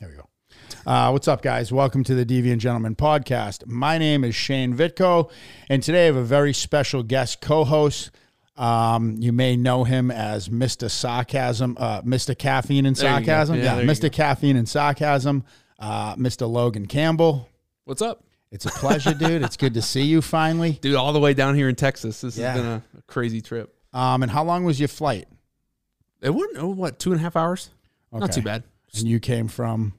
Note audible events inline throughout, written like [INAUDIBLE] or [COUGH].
Here we go. Uh, what's up, guys? Welcome to the Deviant Gentleman podcast. My name is Shane Vitko, and today I have a very special guest co host. Um, you may know him as Mr. Sarcasm, uh, Mr. Caffeine and There you go. Sarcasm. Yeah, there you Mr. Caffeine and Sarcasm, uh, Mr. Logan Campbell. What's up, It's a pleasure, dude. It's good to see you finally. dude? All the way down here in Texas. This Yeah. has been a, a crazy trip. Um, and how long was your flight? It wasn't, Oh, what? Two and a half hours? Not Okay. too bad. And you came from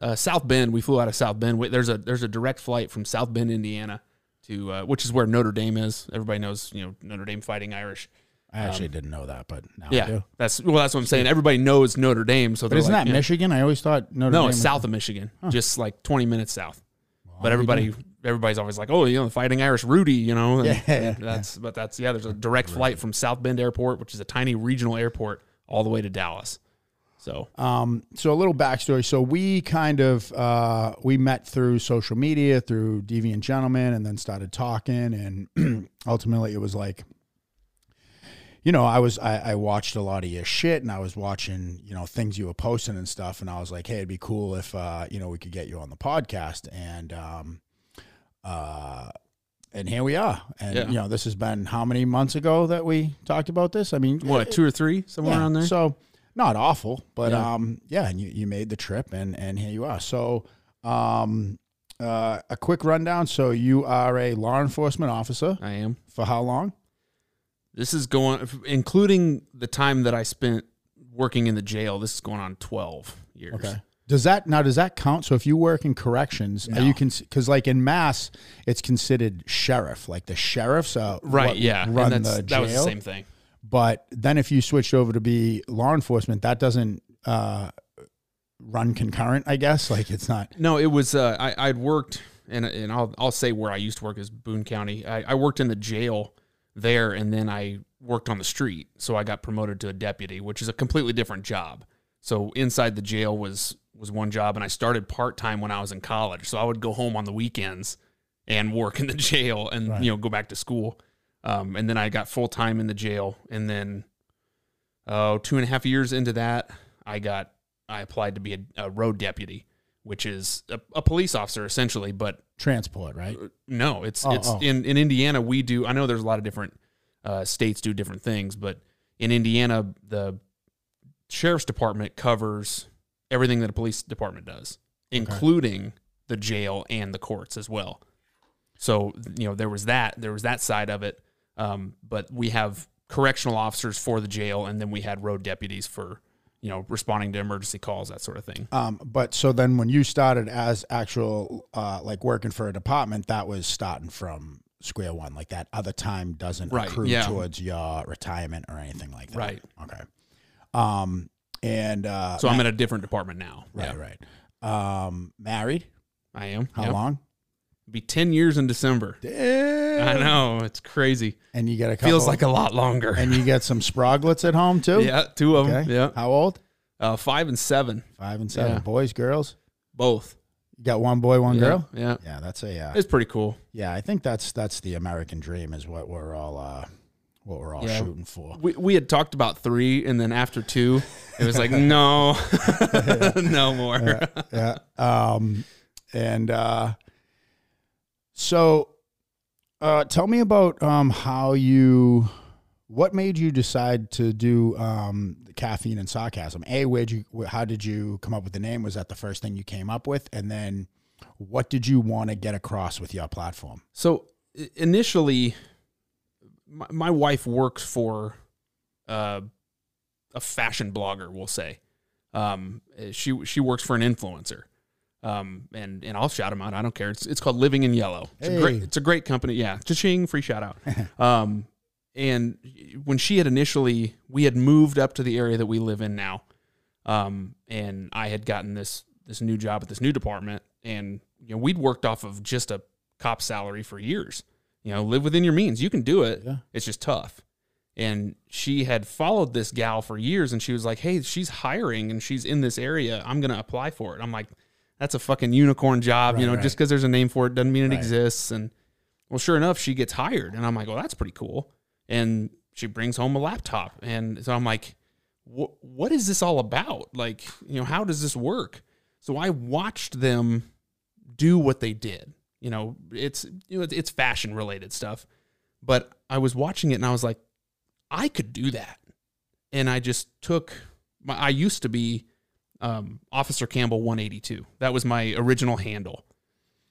Uh, South Bend. We flew out of South Bend. There's a there's a direct flight from South Bend, Indiana, to uh, which is where Notre Dame is. Everybody knows, you know, Notre Dame Fighting Irish. I actually didn't know that, but now I Yeah, do. that's well. That's what I'm saying. Everybody knows Notre Dame. So But isn't like, that you know- Michigan? I always thought Notre No, Dame. it's south of Michigan, just like 20 minutes south. but everybody, everybody's always like, "Oh, you know, the Fighting Irish Rudy," you know. [LAUGHS] and- Yeah, and yeah, that's but that's yeah. There's a direct flight from South Bend Airport, which is a tiny regional airport, all the way to Dallas. So Um, so a little backstory. So we kind of uh, we met through social media, through Deviant Gentleman, and then started talking, and [CLEARS THROAT] ultimately it was like, you know, I was I, I watched a lot of your shit, and I was watching you know things you were posting and stuff, and I was like, hey, it'd be cool if uh, you know we could get you on the podcast, and um, uh. And here we are, and Yeah. you know this has been how many months ago that we talked about this? I mean, what, two or three somewhere yeah, around there? So not awful, but Yeah. um, yeah, and you, you made the trip, and and here you are. So um, uh, a quick rundown. So you are a law enforcement officer I am. for how long? This is going, including the time that I spent working in the jail. This is going on 12 years. Okay. Does that now? Does that count? So if you work in corrections, are you can because like in mass, it's considered sheriff. Like the sheriffs, uh, Right. what yeah. run and that's, the that was the same thing. But then if you switched over to be law enforcement, that doesn't uh, run concurrent. I guess like it's not. No, it was uh, I I'd worked and and I'll I'll say where I used to work is Boone County. I, I worked in the jail there, and then I worked on the street. So I got promoted to a deputy, which is a completely different job. So inside the jail was was one job, and I started part time when I was in college. So I would go home on the weekends and work in the [LAUGHS] jail, and Right. you know go back to school. Um, and then I got full time in the jail, and then oh two and a half years into that, I got I applied to be a, a road deputy, which is a, a police officer essentially, but transport, right? no, it's Oh, it's oh. in in Indiana we do. I know there's a lot of different uh, states do different things, but in Indiana the sheriff's department covers everything that a police department does, including the jail and the courts as well. So you know there was that there was that side of it, um, but we have correctional officers for the jail, and then we had road deputies for you know responding to emergency calls that sort of thing. Um, but so then when you started as actual uh, like working for a department, that was starting from square one. Like that other time doesn't Right, accrue yeah. towards your retirement or anything like that. Right. Okay. Um, and uh, So I'm in a different department now. right, Yeah, right. Um, married? I am. How Yep. long? Be ten years in December. I know it's crazy. And you get a couple, Feels like a lot longer. and you get some sproglets at home too. yeah, two of them. Yeah, How old? uh, five and seven, Five and seven. Yeah. Boys, girls. both. You got one boy, one Yeah, girl. Yeah, Yeah, that's a uh, it's pretty cool. yeah. I think that's that's the American dream is what we're all uh, what we're all Yeah. shooting for. We we had talked about three, and then after two, it was like no, [LAUGHS] [LAUGHS] no more. yeah, yeah. Um, and uh, so, uh, tell me about um, how you, what made you decide to do um, caffeine and sarcasm? A, where'd you, how did you come up with the name? Was that the first thing you came up with? And then, what did you want to get across with your platform? So initially, my, my wife works for uh, a fashion blogger. We'll say um, she she works for an influencer, um, and and I'll shout him out. I don't care. It's it's called Living in Yellow. It's a great it's a great company. Yeah, cha-ching, free shout out. [LAUGHS] um, and when she had initially, we had moved up to the area that we live in now, um, and I had gotten this this new job at this new department, and you know we'd worked off of just a cop salary for years. You know, live within your means. You can do it. Yeah. It's just tough. And she had followed this gal for years, and she was like, "Hey, she's hiring, and she's in this area. I'm gonna apply for it." I'm like, "That's a fucking unicorn job. you know, right. just because there's a name for it doesn't mean it Right. exists." And well, sure enough, she gets hired, and I'm like, "Well, that's pretty cool." And she brings home a laptop, and so I'm like, "What? Is this all about? Like, you know, how does this work?" So I watched them do what they did. You know, it's you know it's, it's fashion related stuff, but I was watching it and I was like, I could do that, and I just took. My, I used to be um, Officer Campbell 182. That was my original handle,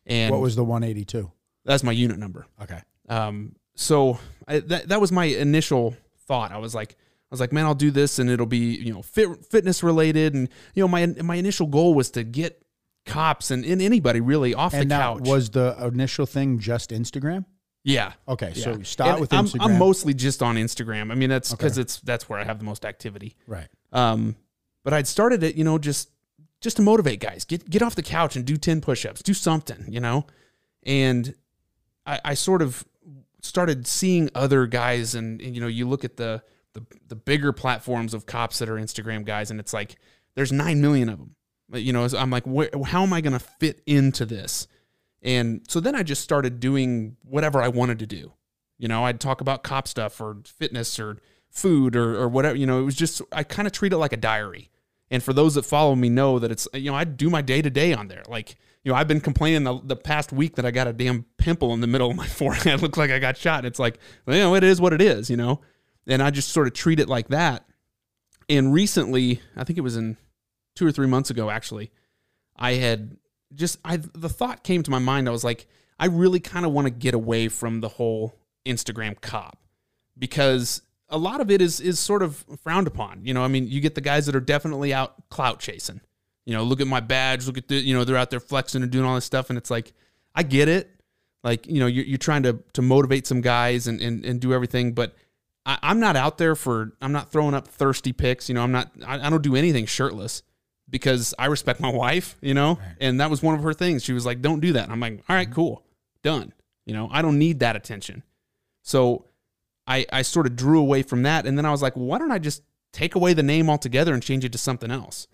and What was the 182? that's my unit number. Okay. Um, so I, that that was my initial thought. I was like, I was like, man, I'll do this, and it'll be you know fit, fitness related, and you know my my initial goal was to get cops and, and anybody really off And the couch. was the initial thing just Instagram? yeah. Okay, so yeah. start And with I'm, Instagram. I'm mostly just on Instagram. I mean, that's because Okay. it's that's where I have the most activity. right. Um, but I'd started it, you know, just just to motivate guys. Get get off the couch and do ten push-ups. Do something, you know. And I, I sort of started seeing other guys, and, and you know, you look at the, the the bigger platforms of cops that are Instagram guys, and it's like there's nine million of them. You know, I'm like, where, how am I going to fit into this? And so then I just started doing whatever I wanted to do. You know, I'd talk about cop stuff or fitness or food or, or whatever. You know, it was just, I kind of treat it like a diary. And for those that follow me know that it's, you know, I do my day to day on there. Like, you know, I've been complaining the, the past week that I got a damn pimple in the middle of my [LAUGHS] forehead. Looks like I got shot. And it's like, you know, it is what it is, you know? And I just sort of treat it like that. And recently, I think it was in two or three months ago, actually, I had just I the thought came to my mind. I was like, I really kind of want to get away from the whole Instagram cop because a lot of it is is sort of frowned upon. You know, I mean, you get the guys that are definitely out clout chasing. You know, look at my badge, look at the, you know, they're out there flexing and doing all this stuff, and it's like, I get it. Like, you know, you're, you're trying to to motivate some guys and and, and do everything, but I, I'm not out there for I'm not throwing up thirsty pics. You know, I'm not I, I don't do anything shirtless because I respect my wife, you know, and that was one of her things. She was like, "Don't do that." And I'm like, "All right, mm-hmm. cool, done." You know, I don't need that attention. So I I sort of drew away from that, and then I was like, well, "Why don't I just take away the name altogether and change it to something else?"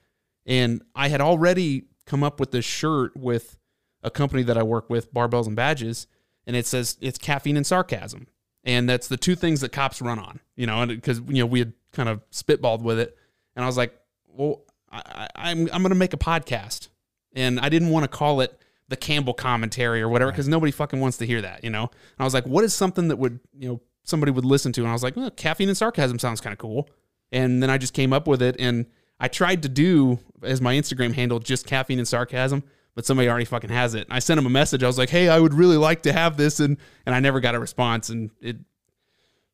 And I had already come up with this shirt with a company that I work with, Barbells and Badges, and it says it's caffeine and sarcasm, and that's the two things that cops run on. You know, because you know we had kind of spitballed with it, and I was like, "Well." I, I, I'm I'm gonna make a podcast, and I didn't want to call it the Campbell commentary or whatever because nobody fucking wants to hear that, you know. And I was like, what is something that would you know somebody would listen to? And I was like, well, caffeine and sarcasm sounds kind of cool. And then I just came up with it, and I tried to do as my Instagram handle just caffeine and sarcasm, but somebody already fucking has it. And I sent him a message. I was like, hey, I would really like to have this, and and I never got a response, and it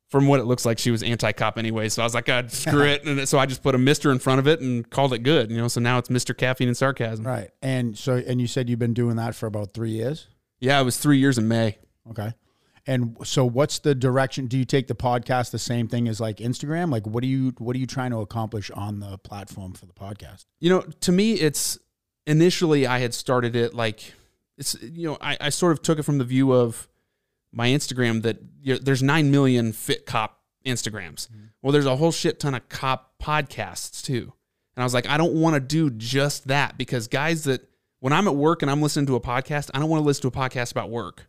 from what it looks like, she was anti-cop anyway. So I was like, God, screw it. [LAUGHS] And so I just put a Mister in front of it and called it good. You know, so now it's Mister Caffeine and Sarcasm. Right. And so, and you said you've been doing that for about three years. Yeah, it was three years in May. Okay. And so, what's the direction? Do you take the podcast the same thing as like Instagram? Like, what are you what are you trying to accomplish on the platform for the podcast? You know, to me, it's initially I had started it like it's you know I, I sort of took it from the view of my Instagram that you know, there's nine million fit cop Instagrams. Mm-hmm. Well, there's a whole shit ton of cop podcasts too, and I was like, I don't want to do just that because guys that when I'm at work and I'm listening to a podcast, I don't want to listen to a podcast about work.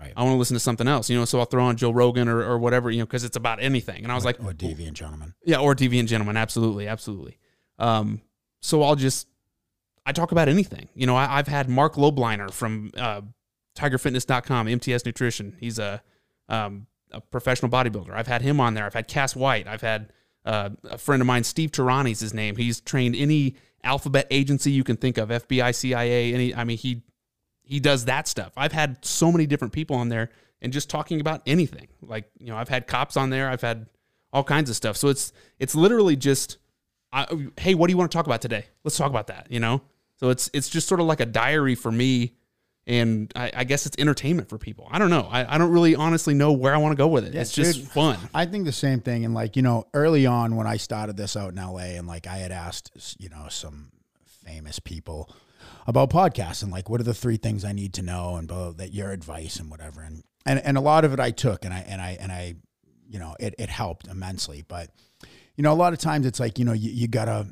Right. I want to listen to something else, you know. So I'll throw on Joe Rogan or, or whatever, you know, because it's about anything. And I was like, Or deviant gentlemen. yeah, or Deviant Gentleman, absolutely, absolutely. Um, so I'll just I talk about anything. You know, I, I've had Marc Lobliner from uh, TigerFitness.com, MTS Nutrition. He's a um, a professional bodybuilder. I've had him on there. I've had Cass White. I've had uh, a friend of mine, Steve Tarani's his name. He's trained any alphabet agency you can think of, FBI, CIA. Any, I mean, he he does that stuff. I've had so many different people on there and just talking about anything. Like, you know, I've had cops on there. I've had all kinds of stuff. So it's it's literally just I, hey, what do you want to talk about today? Let's talk about that, you know? So it's it's just sort of like a diary for me and I, I guess it's entertainment for people. I don't know. I, I don't really honestly know where I want to go with it. Yeah, it's just dude. fun. I think the same thing. And like, you know, early on when I started this out in LA and like I had asked, you know, some famous people about podcasts and like, what are the three things I need to know and blah, that your advice and whatever. And, and, and a lot of it I took and I, and I, and I, you know, it, it helped immensely. But, you know, a lot of times it's like, you know, you, you gotta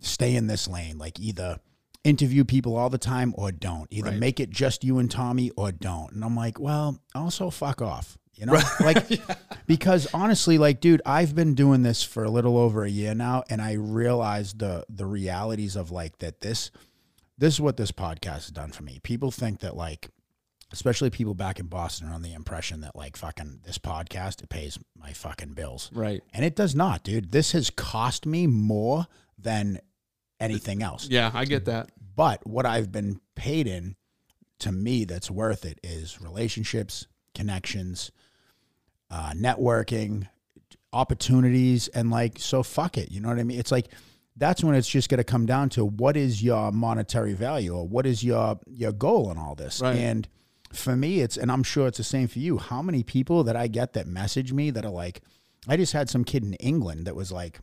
stay in this lane, like either interview people all the time or don't. Either Right. make it just you and Tommy or don't. And I'm like, well, also fuck off. You know, like [LAUGHS] because honestly, like, dude, I've been doing this for a little over a year now, and I realized the the realities of like that this this is what this podcast has done for me. People think that like, especially people back in Boston, are on the impression that like fucking this podcast it pays my fucking bills, Right. and it does not, dude. This has cost me more than anything else. Yeah, I get that. But what I've been paid in, to me, that's worth it is relationships, connections, uh, networking, opportunities, and like, so fuck it. You know what I mean? It's like, that's when it's just going to come down to what is your monetary value or what is your your goal in all this. Right. And for me, it's and I'm sure it's the same for you. How many people that I get that message me that are like, I just had some kid in England that was like,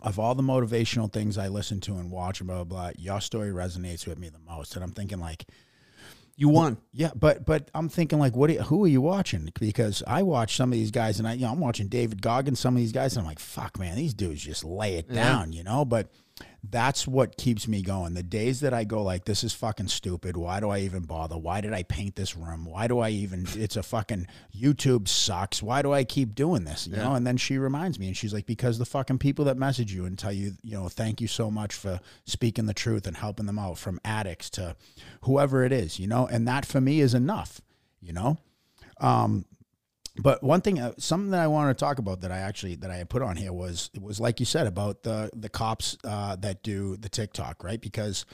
of all the motivational things I listen to and watch and blah blah blah, your story resonates with me the most. And I'm thinking like, You won. yeah, but but I'm thinking like, what? Are, you- who are you watching? Because I watch some of these guys, and I you know I'm watching David Goggins, some of these guys, and I'm like, fuck, man, these dudes just lay it Yeah. down, you know. But that's what keeps me going. The days that I go like, this is fucking stupid. Why do I even bother? Why did I paint this room? Why do I even? It's a fucking YouTube sucks. Why do I keep doing this? You know. And then she reminds me, and she's like, because the fucking people that message you and tell you, you know, thank you so much for speaking the truth and helping them out, from addicts to whoever it is, you know. And that for me is enough, you know. Um, but one thing, uh, something that I wanted to talk about that I actually that I put on here was it was like you said about the the cops uh, that do the TikTok, right? Because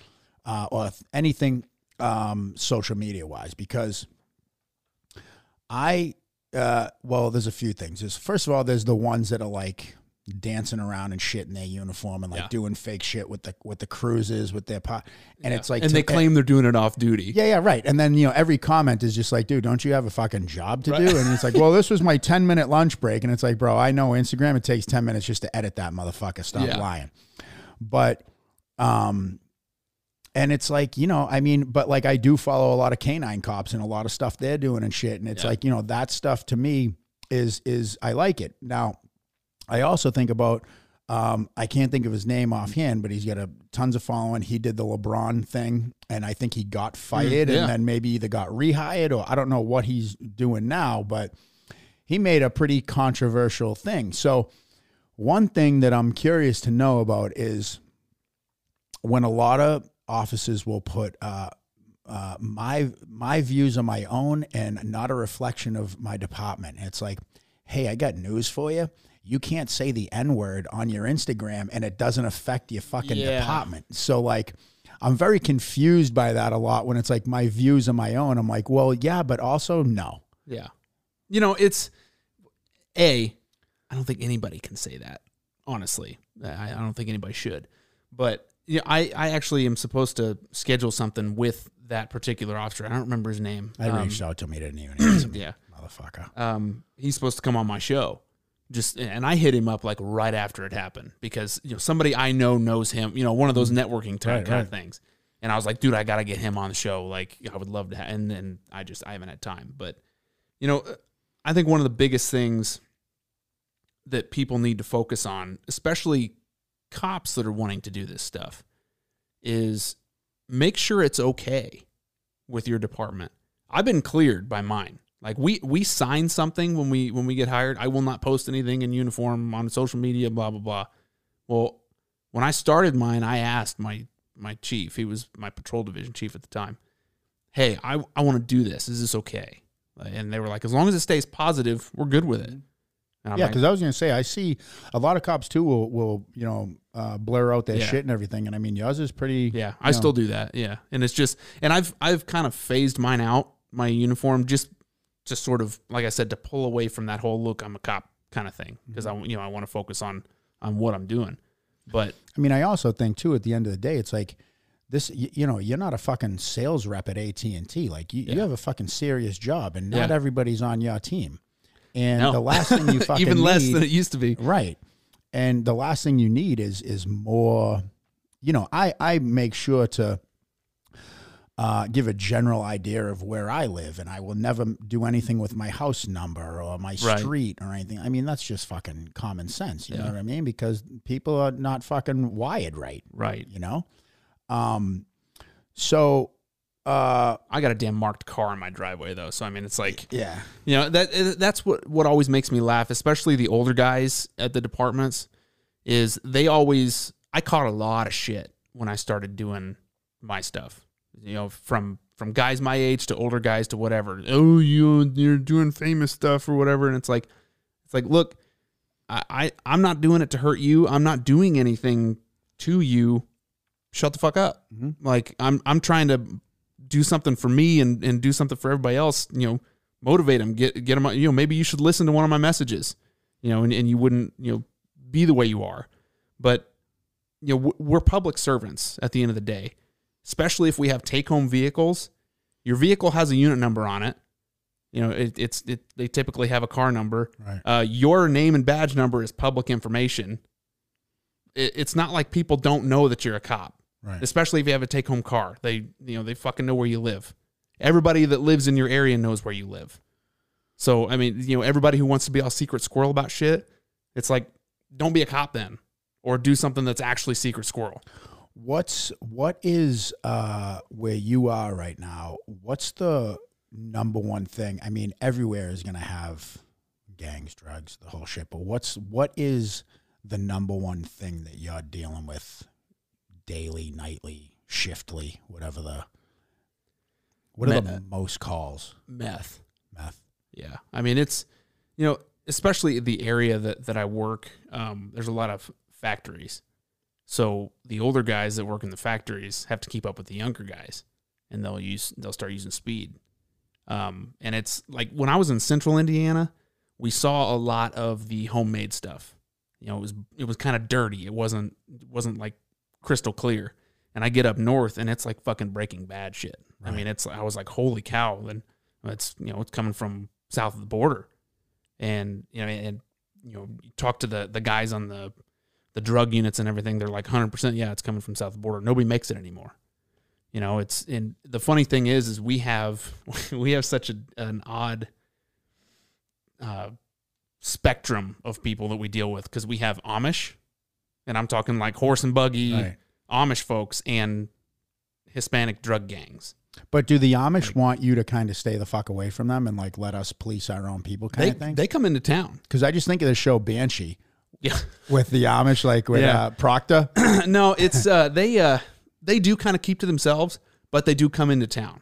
uh, or anything um, social media wise, because I uh, well, there's a few things. There's, first of all, there's the ones that are like dancing around and shit in their uniform and like Yeah. doing fake shit with the with the cruises with their pot, and it's like and to- they claim they're doing it off duty. yeah, yeah, right. And then you know every comment is just like, dude, don't you have a fucking job to do? And it's like, well, this was my [LAUGHS] ten minute lunch break, and it's like, bro, I know Instagram. It takes ten minutes just to edit that motherfucker. Stop Yeah. lying. But, um, and it's like you know, I mean, but like I do follow a lot of canine cops and a lot of stuff they're doing and shit, and it's Yeah. like you know that stuff to me is is I like it. Now, I also think about. Um, I can't think of his name offhand, but he's got a tons of following. He did the LeBron thing, and I think he got fired, Mm, yeah. and then maybe either got rehired or I don't know what he's doing now. But he made a pretty controversial thing. So, one thing that I'm curious to know about is when a lot of offices will put uh, uh, my my views on my own and not a reflection of my department. It's like, hey, I got news for you. You can't say the N word on your Instagram and it doesn't affect your fucking Yeah. department. So like I'm very confused by that a lot when it's like my views on my own. I'm like, well, yeah, but also no. Yeah. You know, it's a. I don't think anybody can say that. Honestly, I, I don't think anybody should. But yeah, I I actually am supposed to schedule something with that particular officer. I don't remember his name. I Um, reached out to me, didn't even answer me, [CLEARS THROAT] Yeah. motherfucker. um, he's supposed to come on my show. Just and I hit him up like right after it happened because you know somebody I know knows him. You know, one of those mm-hmm. networking type Right, kind right. of things. And I was like, dude, I got to get him on the show. Like, I would love to. Ha-. And then I just I haven't had time. But you know, I think one of the biggest things that people need to focus on, especially cops that are wanting to do this stuff, is make sure it's okay with your department. I've been cleared by mine. Like we we sign something when we when we get hired. I will not post anything in uniform on social media. Blah blah blah. Well, when I started mine, I asked my my chief. He was my patrol division chief at the time. Hey, I I want to do this. Is this okay? And they were like, as long as it stays positive, we're good with it. Yeah, like, because I was going to say, I see a lot of cops too will will you know uh, blur out that Yeah. shit and everything, and I mean yours is pretty. Yeah, I know, still do that. Yeah, and it's just, and I've I've kind of phased mine out my uniform just just sort of like I said to pull away from that whole look I'm a cop kind of thing because I mm-hmm. you know I want to focus on on what I'm doing. But I mean, I also think too. At the end of the day, it's like this. You, you know, you're not a fucking sales rep at AT and T. Like you, you have a fucking serious job, and not Yeah. everybody's on your team. And no. the last thing you [LAUGHS] fucking even less need- than it used to be. Right. And the last thing you need is is more, you know, I I make sure to uh, give a general idea of where I live, and I will never do anything with my house number or my Right. street or anything. I mean, that's just fucking common sense. You know what I mean? Because people are not fucking wired right. Right. You know. Um. So. Uh. I got a damn marked car in my driveway though, so I mean it's like Yeah. you know that uh, that's what what always makes me laugh, especially the older guys at the departments, is they always I caught a lot of shit when I started doing my stuff. You know, from from guys my age to older guys to whatever. Oh, you you're doing famous stuff or whatever, and it's like, it's like, look, I, I I'm not doing it to hurt you. I'm not doing anything to you. Shut the fuck up. Mm-hmm. Like I'm I'm trying to do something for me and and do something for everybody else. You know, motivate them. Get get them. You know, maybe you should listen to one of my messages. You know, and, and you wouldn't you know be the way you are, but you know we're public servants at the end of the day especially if we have take home vehicles. Your vehicle has a unit number on it. You know, it, it's it, they typically have a car number. Right. Uh, your name and badge number is public information. It, it's not like people don't know that you're a cop, Right. especially if you have a take home car. They you know they fucking know where you live. Everybody that lives in your area knows where you live. So I mean, you know, everybody who wants to be all secret squirrel about shit, it's like, don't be a cop then, or do something that's actually secret squirrel. What's what is uh where you are right now? What's the number one thing? I mean, everywhere is gonna have gangs, drugs, the whole shit. But what's what is the number one thing that you're dealing with daily, nightly, shiftly, whatever the what are the most calls? Meth. Meth. Yeah. I mean, it's, you know, especially the area that, that I work, um, there's a lot of factories. So the older guys that work in the factories have to keep up with the younger guys and they'll use, they'll start using speed. Um, and it's like when I was in central Indiana, we saw a lot of the homemade stuff. You know, it was, it was kind of dirty. It wasn't, it wasn't like crystal clear. And I get up north and it's like fucking breaking bad shit. I mean, it's, I was like, holy cow. And it's, you know, it's coming from south of the border. And, you know, and, you know, you talk to the, the guys on the, the drug units and everything. They're like 100%. Yeah, it's coming from south of the border. Nobody makes it anymore. You know, it's, and the funny thing is, is we have, [LAUGHS] we have such a, an odd, uh, spectrum of people that we deal with because we have Amish, and I'm talking like horse and buggy Right. Amish folks and Hispanic drug gangs. But do the Amish want you to kind of stay the fuck away from them and like let us police our own people kind They of thing? they come into town. Because I just think of the show Banshee Yeah. with the Amish, like with Yeah. uh, Proctor. [CLEARS THROAT] no, it's uh they uh they do kind of keep to themselves, but they do come into town.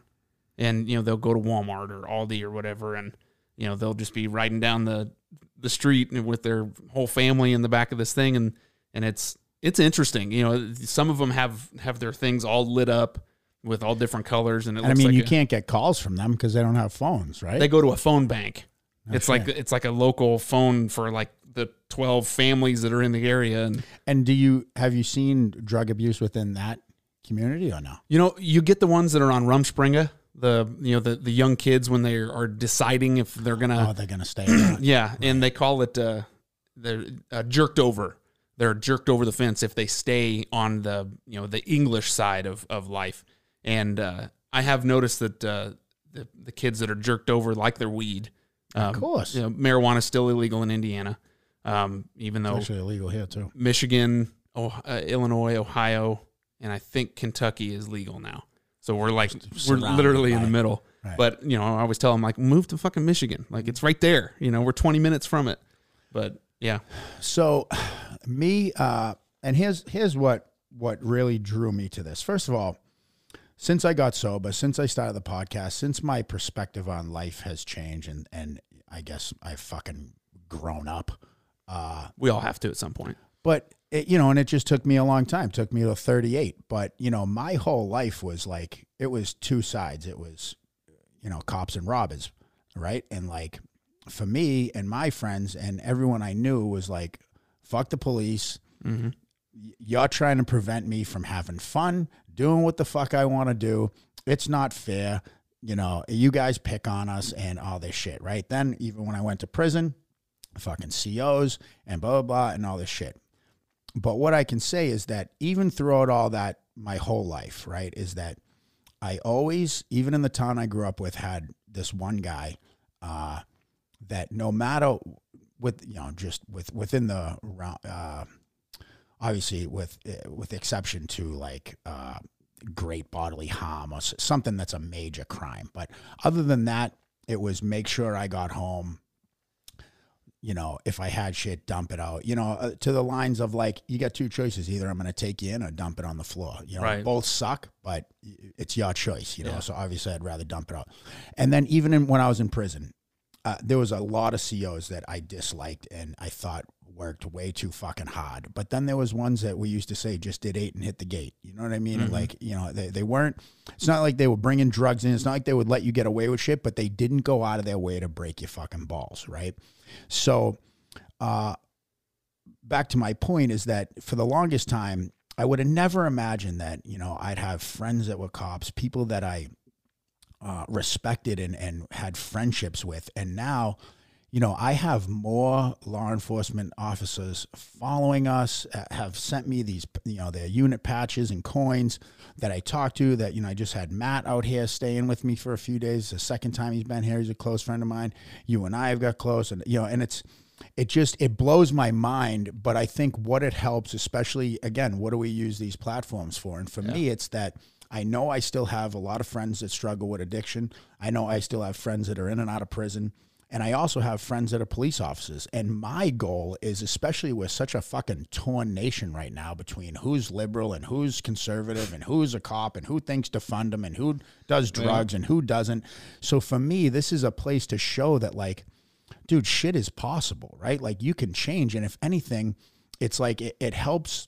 And you know, they'll go to Walmart or Aldi or whatever and you know, they'll just be riding down the the street with their whole family in the back of this thing and and it's it's interesting. You know, some of them have have their things all lit up with all different colors and it And I mean, like you a- can't get calls from them because they don't have phones, right? they go to a phone bank. It's like it's like a local phone for like the 12 families that are in the area and and do you have you seen drug abuse within that community or no? You know, you get the ones that are on Rumspringa, the you know the the young kids when they are deciding if they're Oh, gonna they're gonna stay. [CLEARS THROAT] yeah, and they call it uh, they're uh, jerked over. They're jerked over the fence if they stay on the you know the English side of of life. And uh, I have noticed that uh, the the kids that are jerked over like their weed. Um, of course, You know, marijuana is still illegal in Indiana, um, even though it's actually illegal here too. Michigan, oh, uh, Illinois, Ohio, and I think Kentucky is legal now. So we're like we're literally in the middle. Right. But you know, I always tell them like move to fucking Michigan. Like it's right there. You know, we're 20 minutes from it. But yeah, So, [SIGHS] me, uh, and here's here's what what really drew me to this. First of all, since I got sober, since I started the podcast, since my perspective on life has changed, and and I guess I've fucking grown up. Uh, we all have to at some point. but it, you know, and it just took me a long time. It took me to 38. But you know, my whole life was like it was two sides. It was, you know, cops and robbers, right? And like for me and my friends and everyone I knew was like, fuck the police. Mm-hmm. Y- You're trying to prevent me from having fun, doing what the fuck I want to do. It's not fair. You know, you guys pick on us and all this shit, right? Then even when I went to prison, fucking COs and blah, blah, blah, and all this shit. But what I can say is that even throughout all that, my whole life, right, is that I always, even in the town I grew up with, had this one guy uh, that no matter with you know just with within the round, uh, obviously with uh, with exception to like uh, great bodily harm or something that's a major crime, but other than that, it was make sure I got home you know, if I had shit, dump it out. You know, uh, to the lines of like, you got two choices: either I'm going to take you in or dump it on the floor. You know, Right. both suck, but it's your choice. You know, Yeah. so obviously I'd rather dump it out. And then even in, when I was in prison, uh, there was a lot of COs that I disliked and I thought worked way too fucking hard. But then there was ones that we used to say just did eight and hit the gate. You know what I mean? And like, you know, they, they weren't, it's not like they were bringing drugs in. It's not like they would let you get away with shit, but they didn't go out of their way to break your fucking balls. Right. So, uh, back to my point is that for the longest time, I would have never imagined that, you know, I'd have friends that were cops, people that I uh, respected and, and had friendships with. And now, you know, I have more law enforcement officers following us, have sent me these, you know, their unit patches and coins that I talked to. That, you know, I just had Matt out here staying with me for a few days. The second time he's been here, he's a close friend of mine. You and I have got close, and, you know, and it's, it just it blows my mind but i think what it helps especially again what do we use these platforms for and for me it's that i know i still have a lot of friends that struggle with addiction i know i still have friends that are in and out of prison and i also have friends that are police officers and my goal is especially with such a fucking torn nation right now between who's liberal and who's conservative and who's a cop and who thinks to fund them and who does drugs and who doesn't so for me this is a place to show that like dude, shit is possible, right? Like you can change. And if anything, it's like it, it helps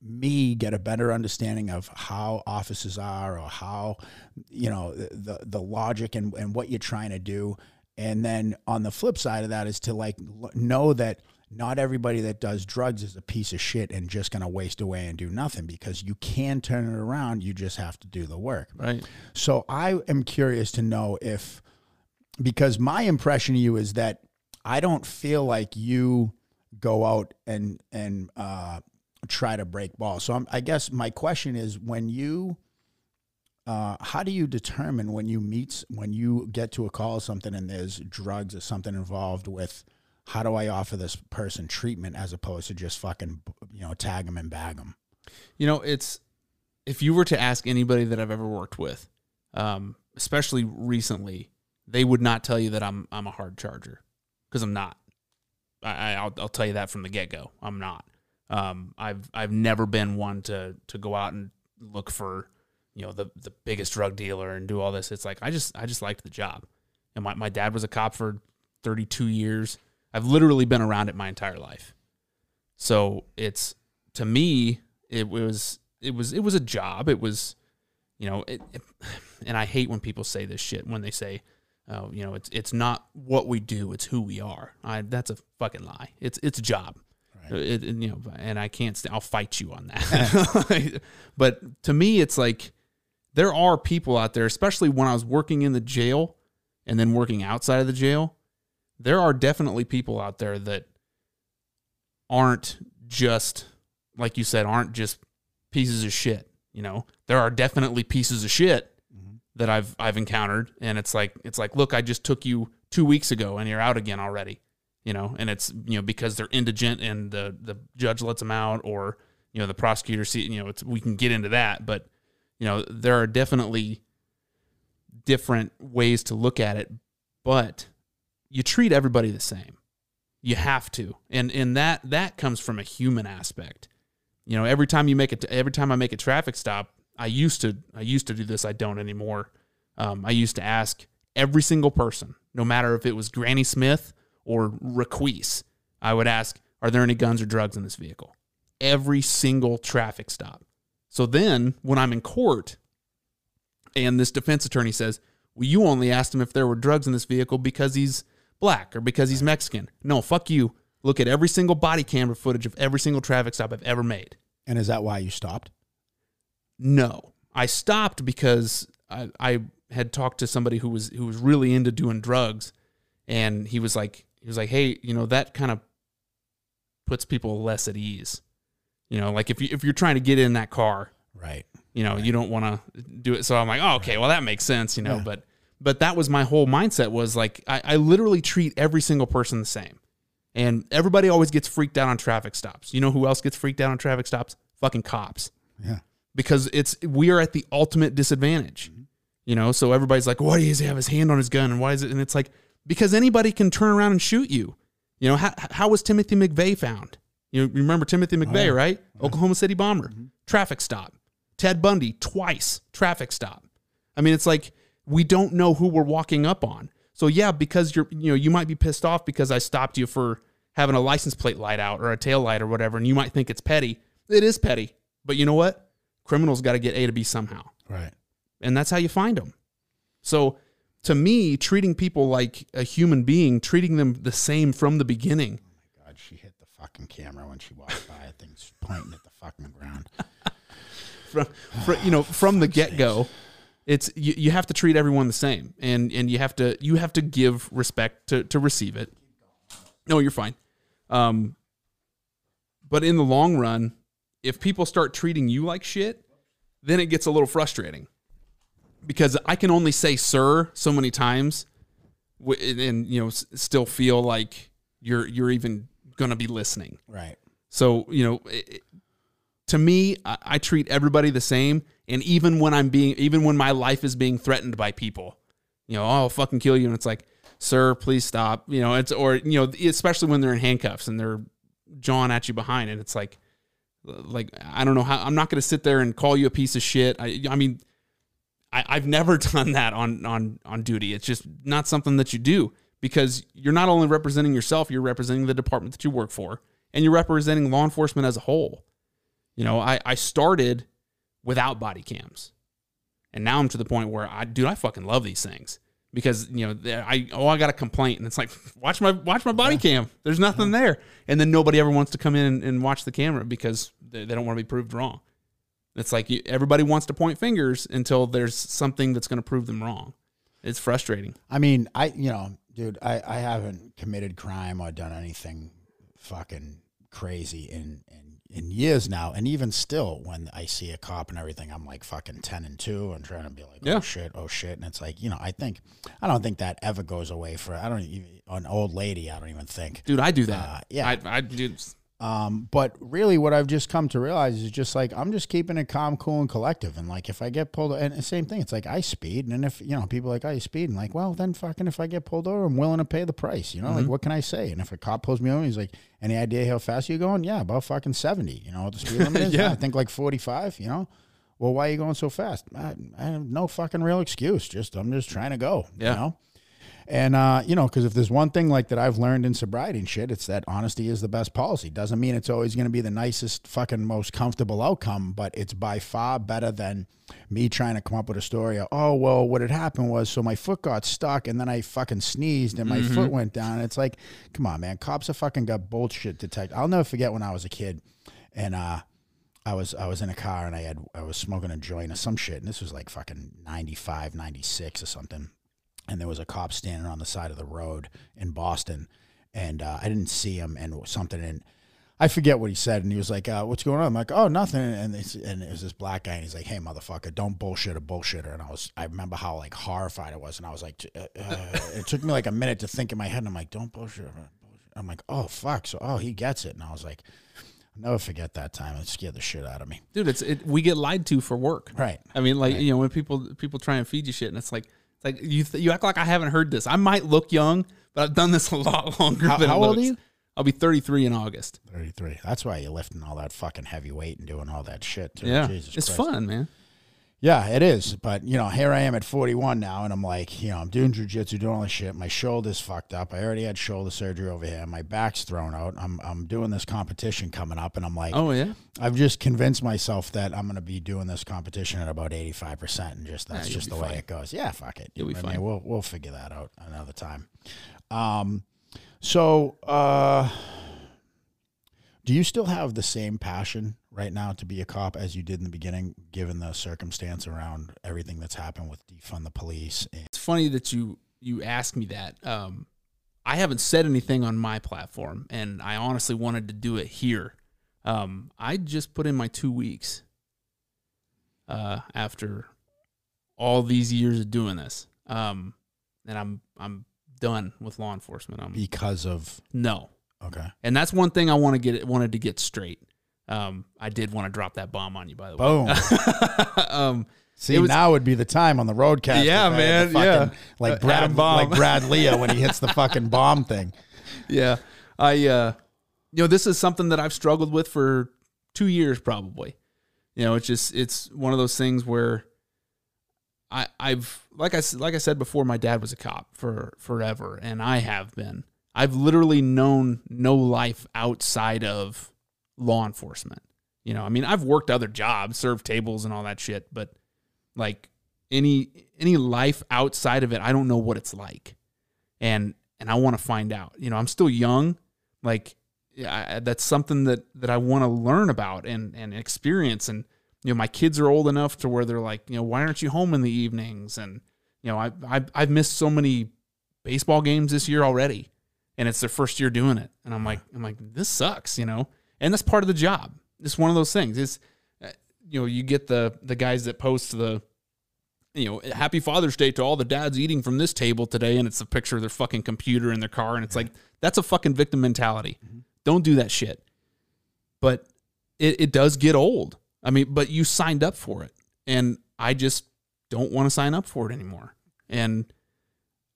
me get a better understanding of how offices are or how, you know, the, the logic and, and what you're trying to do. And then on the flip side of that is to like know that not everybody that does drugs is a piece of shit and just going to waste away and do nothing because you can turn it around. You just have to do the work. Right. So I am curious to know if, because my impression of you is that I don't feel like you go out and and uh, try to break balls. So I'm, I guess my question is when you, uh, how do you determine when you meet when you get to a call or something and there's drugs or something involved with? How do I offer this person treatment as opposed to just fucking you know tag them and bag them? You know, it's if you were to ask anybody that I've ever worked with, um, especially recently, they would not tell you that I'm I'm a hard charger because I'm not. I, I'll, I'll tell you that from the get go. I'm not. Um, I've I've never been one to to go out and look for you know the the biggest drug dealer and do all this. It's like I just I just liked the job, and my my dad was a cop for 32 years. I've literally been around it my entire life. So it's to me it was it was it was a job. It was you know it, it- [SIGHS] and I hate when people say this shit when they say oh you know it's it's not what we do it's who we are. I that's a fucking lie. It's it's a job. It, it- you know and I can't I'll fight you on that. [LAUGHS] [LAUGHS] but to me it's like there are people out there especially when I was working in the jail and then working outside of the jail there are definitely people out there that aren't just like you said aren't just pieces of shit you know? There are definitely pieces of shit mm-hmm. that I've I've encountered and it's like it's like look I just took you 2 weeks ago and you're out again already you know? And it's you know because they're indigent and the the judge lets them out or you know the prosecutor see you know it's we can get into that but you know there are definitely different ways to look at it but you treat everybody the same. You have to. And and that that comes from a human aspect. You know every time you make it every time i make a traffic stop i used to i used to do this i don't anymore. Um, i used to ask every single person no matter if it was granny smith or requise i would ask are there any guns or drugs in this vehicle? Every single traffic stop so then when i'm in court and this defense attorney says, Well, you only asked him if there were drugs in this vehicle because he's black or because he's Mexican. No, fuck you. Look at every single body camera footage of every single traffic stop I've ever made. And is that why you stopped? No. I stopped because I, I had talked to somebody who was who was really into doing drugs and he was like he was like, Hey, you know, that kind of puts people less at ease. You know, like if you if you're trying to get in that car Right. you know you don't want to do it. So i'm like oh okay well that makes sense you know Yeah. but but that was my whole mindset was like I, I literally treat every single person the same. And everybody always gets freaked out on traffic stops. You know who else gets freaked out on traffic stops? Fucking cops. Yeah. because it's we are at the ultimate disadvantage mm-hmm. you know? So everybody's like why does he have his hand on his gun? And why is it? And it's like because anybody can turn around and shoot you. You know, how, how was Timothy McVeigh found? You remember Timothy oh, McVeigh, yeah. right? Uh-huh. Oklahoma City bomber, mm-hmm. traffic stop. Ted Bundy, twice, traffic stop. I mean, it's like we don't know who we're walking up on. So yeah, because you're, you know, you might be pissed off because I stopped you for having a license plate light out or a tail light or whatever, and you might think it's petty. It is petty, but you know what? Criminals got to get A to B somehow Right. and that's how you find them. So, to me, treating people like a human being, treating them the same from the beginning. Oh my God, she hit fucking camera when she walked by. [LAUGHS] I think she's pointing at the fucking ground. [LAUGHS] From, fr you know, from the get go, it's you, you have to treat everyone the same, and and you have to you have to give respect to to receive it. No, you're fine. Um, but in the long run, if people start treating you like shit, then it gets a little frustrating because I can only say "sir" so many times, and you know, s- still feel like you're you're even gonna be listening. Right. So you know, it, to me, I, I treat everybody the same, and even when I'm being, even when my life is being threatened by people, you know, oh, I'll fucking kill you, and it's like, sir, please stop. You know, it's or you know, especially when they're in handcuffs and they're jawing at you behind, and it's like, like I don't know how I'm not going to sit there and call you a piece of shit. I, I mean, I, I've never [LAUGHS] done that on on on duty. It's just not something that you do because you're not only representing yourself, you're representing the department that you work for, and you're representing law enforcement as a whole. You know, I I started without body cams, and now I'm to the point where I dude, I fucking love these things because you know I oh I got a complaint and it's like [LAUGHS] watch my watch my body cam. There's nothing there, and then nobody ever wants to come in and, and watch the camera because they, they don't want to be proved wrong. It's like you, everybody wants to point fingers until there's something that's going to prove them wrong. It's frustrating. I mean, I you know, dude, I I haven't committed crime or done anything fucking crazy in in in years now, and even still, when I see a cop and everything, I'm like fucking ten and two, and trying to be like, Yeah. oh shit, oh shit, and it's like, you know, I think, I don't think that ever goes away for. I don't even an old lady. I don't even think. Dude, I do that. Uh, yeah. I, I do. Um, but really, what I've just come to realize is just like I'm just keeping it calm, cool, and collective. And like, if I get pulled, and the same thing, it's like I speed, and if you know people are like, oh, you speed, and like, well, then fucking, if I get pulled over, I'm willing to pay the price. You know, like, what can I say? And if a cop pulls me over, he's like, any idea how fast you're going? Yeah, about fucking seventy. You know what the speed limit [LAUGHS] is? Yeah. I think like forty five. You know. Well, why are you going so fast? I, I have no fucking real excuse. Just I'm just trying to go. Yeah. You know. And uh, you know, because if there's one thing like that I've learned in sobriety and shit, it's that honesty is the best policy. Doesn't mean it's always going to be the nicest, fucking, most comfortable outcome, but it's by far better than me trying to come up with a story. Of, oh well, what had happened was so my foot got stuck and then I fucking sneezed and my foot went down. It's like, come on, man, cops have fucking got bullshit detect. I'll never forget when I was a kid, and uh, I was I was in a car and I had I was smoking a joint or some shit, and this was like fucking 95, 96 or something and there was a cop standing on the side of the road in Boston, and uh, I didn't see him and something, and I forget what he said, and he was like, uh, "What's going on?" I'm like, "Oh, nothing," and it's, and it was this black guy, and he's like, "Hey, motherfucker, don't bullshit a bullshitter," and I was, I remember how like horrified I was, and I was like, uh, uh, [LAUGHS] it took me like a minute to think in my head, and I'm like, "Don't bullshit." I'm like, "Oh fuck," so oh he gets it, and I was like, I'll never forget that time. It scared the shit out of me. dude it's it, we get lied to for work Right. i mean like you know when people people try and feed you shit and it's like it's like you th- you act like i haven't heard this i might look young but i've done this [LAUGHS] a lot longer How- than it how old are you? i'll be 33 in august 33. That's why you're lifting all that fucking heavy weight and doing all that shit. Too. yeah Jesus it's Christ. fun man Yeah, it is. But, you know, here I am at 41 now, and I'm like, you know, I'm doing jujitsu, doing all this shit. My shoulder's fucked up. I already had shoulder surgery over here. My back's thrown out. I'm, I'm doing this competition coming up, and I'm like, oh yeah I've just convinced myself that I'm going to be doing this competition at about 85%, and just that's just the way it goes. Yeah, fuck it. You'll be I fine. We'll, we'll figure that out another time. Um, so, uh, do you still have the same passion right now to be a cop as you did in the beginning, given the circumstance around everything that's happened with defund the police? And, it's funny that you you asked me that. Um i haven't said anything on my platform and i honestly wanted to do it here. Um i just put in my two weeks uh after all these years of doing this. Um and i'm i'm done with law enforcement. I'm because of no. Okay, and that's one thing i want to get wanted to get straight um i did want to drop that bomb on you by the way. boom. [LAUGHS] um See, was- now would be the time on the roadcast. Yeah, if I had the man, fucking- yeah. Like Brad, bomb. like Brad [LAUGHS] Lea when he hits the fucking bomb thing. Yeah. I, uh, you know, this is something that I've struggled with for two years probably. You know, it's just it's one of those things where I I've like I like I said before, my dad was a cop for forever, and I have been. I've literally known no life outside of law enforcement. You know, I mean, I've worked other jobs, served tables and all that shit, but like any any life outside of it, I don't know what it's like, and and I want to find out. You know, I'm still young, like yeah, that's something that that I want to learn about and and experience. And you know, my kids are old enough to where they're like, you know, why aren't you home in the evenings? And you know, I I I've missed so many baseball games this year already, and it's their first year doing it. And I'm like, I'm like, this sucks, you know. And that's part of the job. It's one of those things. It's uh, you know, you get the the guys that post the you know, happy Father's Day to all the dads eating from this table today, and it's a picture of their fucking computer in their car, and it's like that's a fucking victim mentality. Mm-hmm. Don't do that shit. But it, it does get old. I mean, but you signed up for it, and I just don't want to sign up for it anymore. And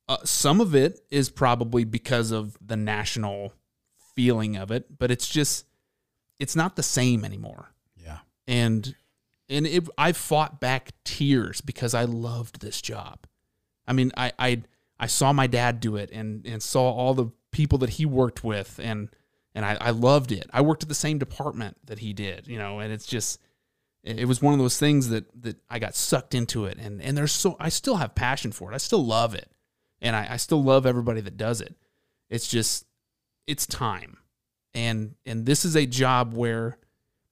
uh, some of it is probably because of the national feeling of it, but it's just it's not the same anymore. Yeah. And and it, I fought back tears because I loved this job. I mean, I I I saw my dad do it and and saw all the people that he worked with and and I, I loved it. I worked at the same department that he did, you know, and it's just it was one of those things that that I got sucked into it and and there's so I still have passion for it. I still love it. And I, I still love everybody that does it. It's just it's time. And and this is a job where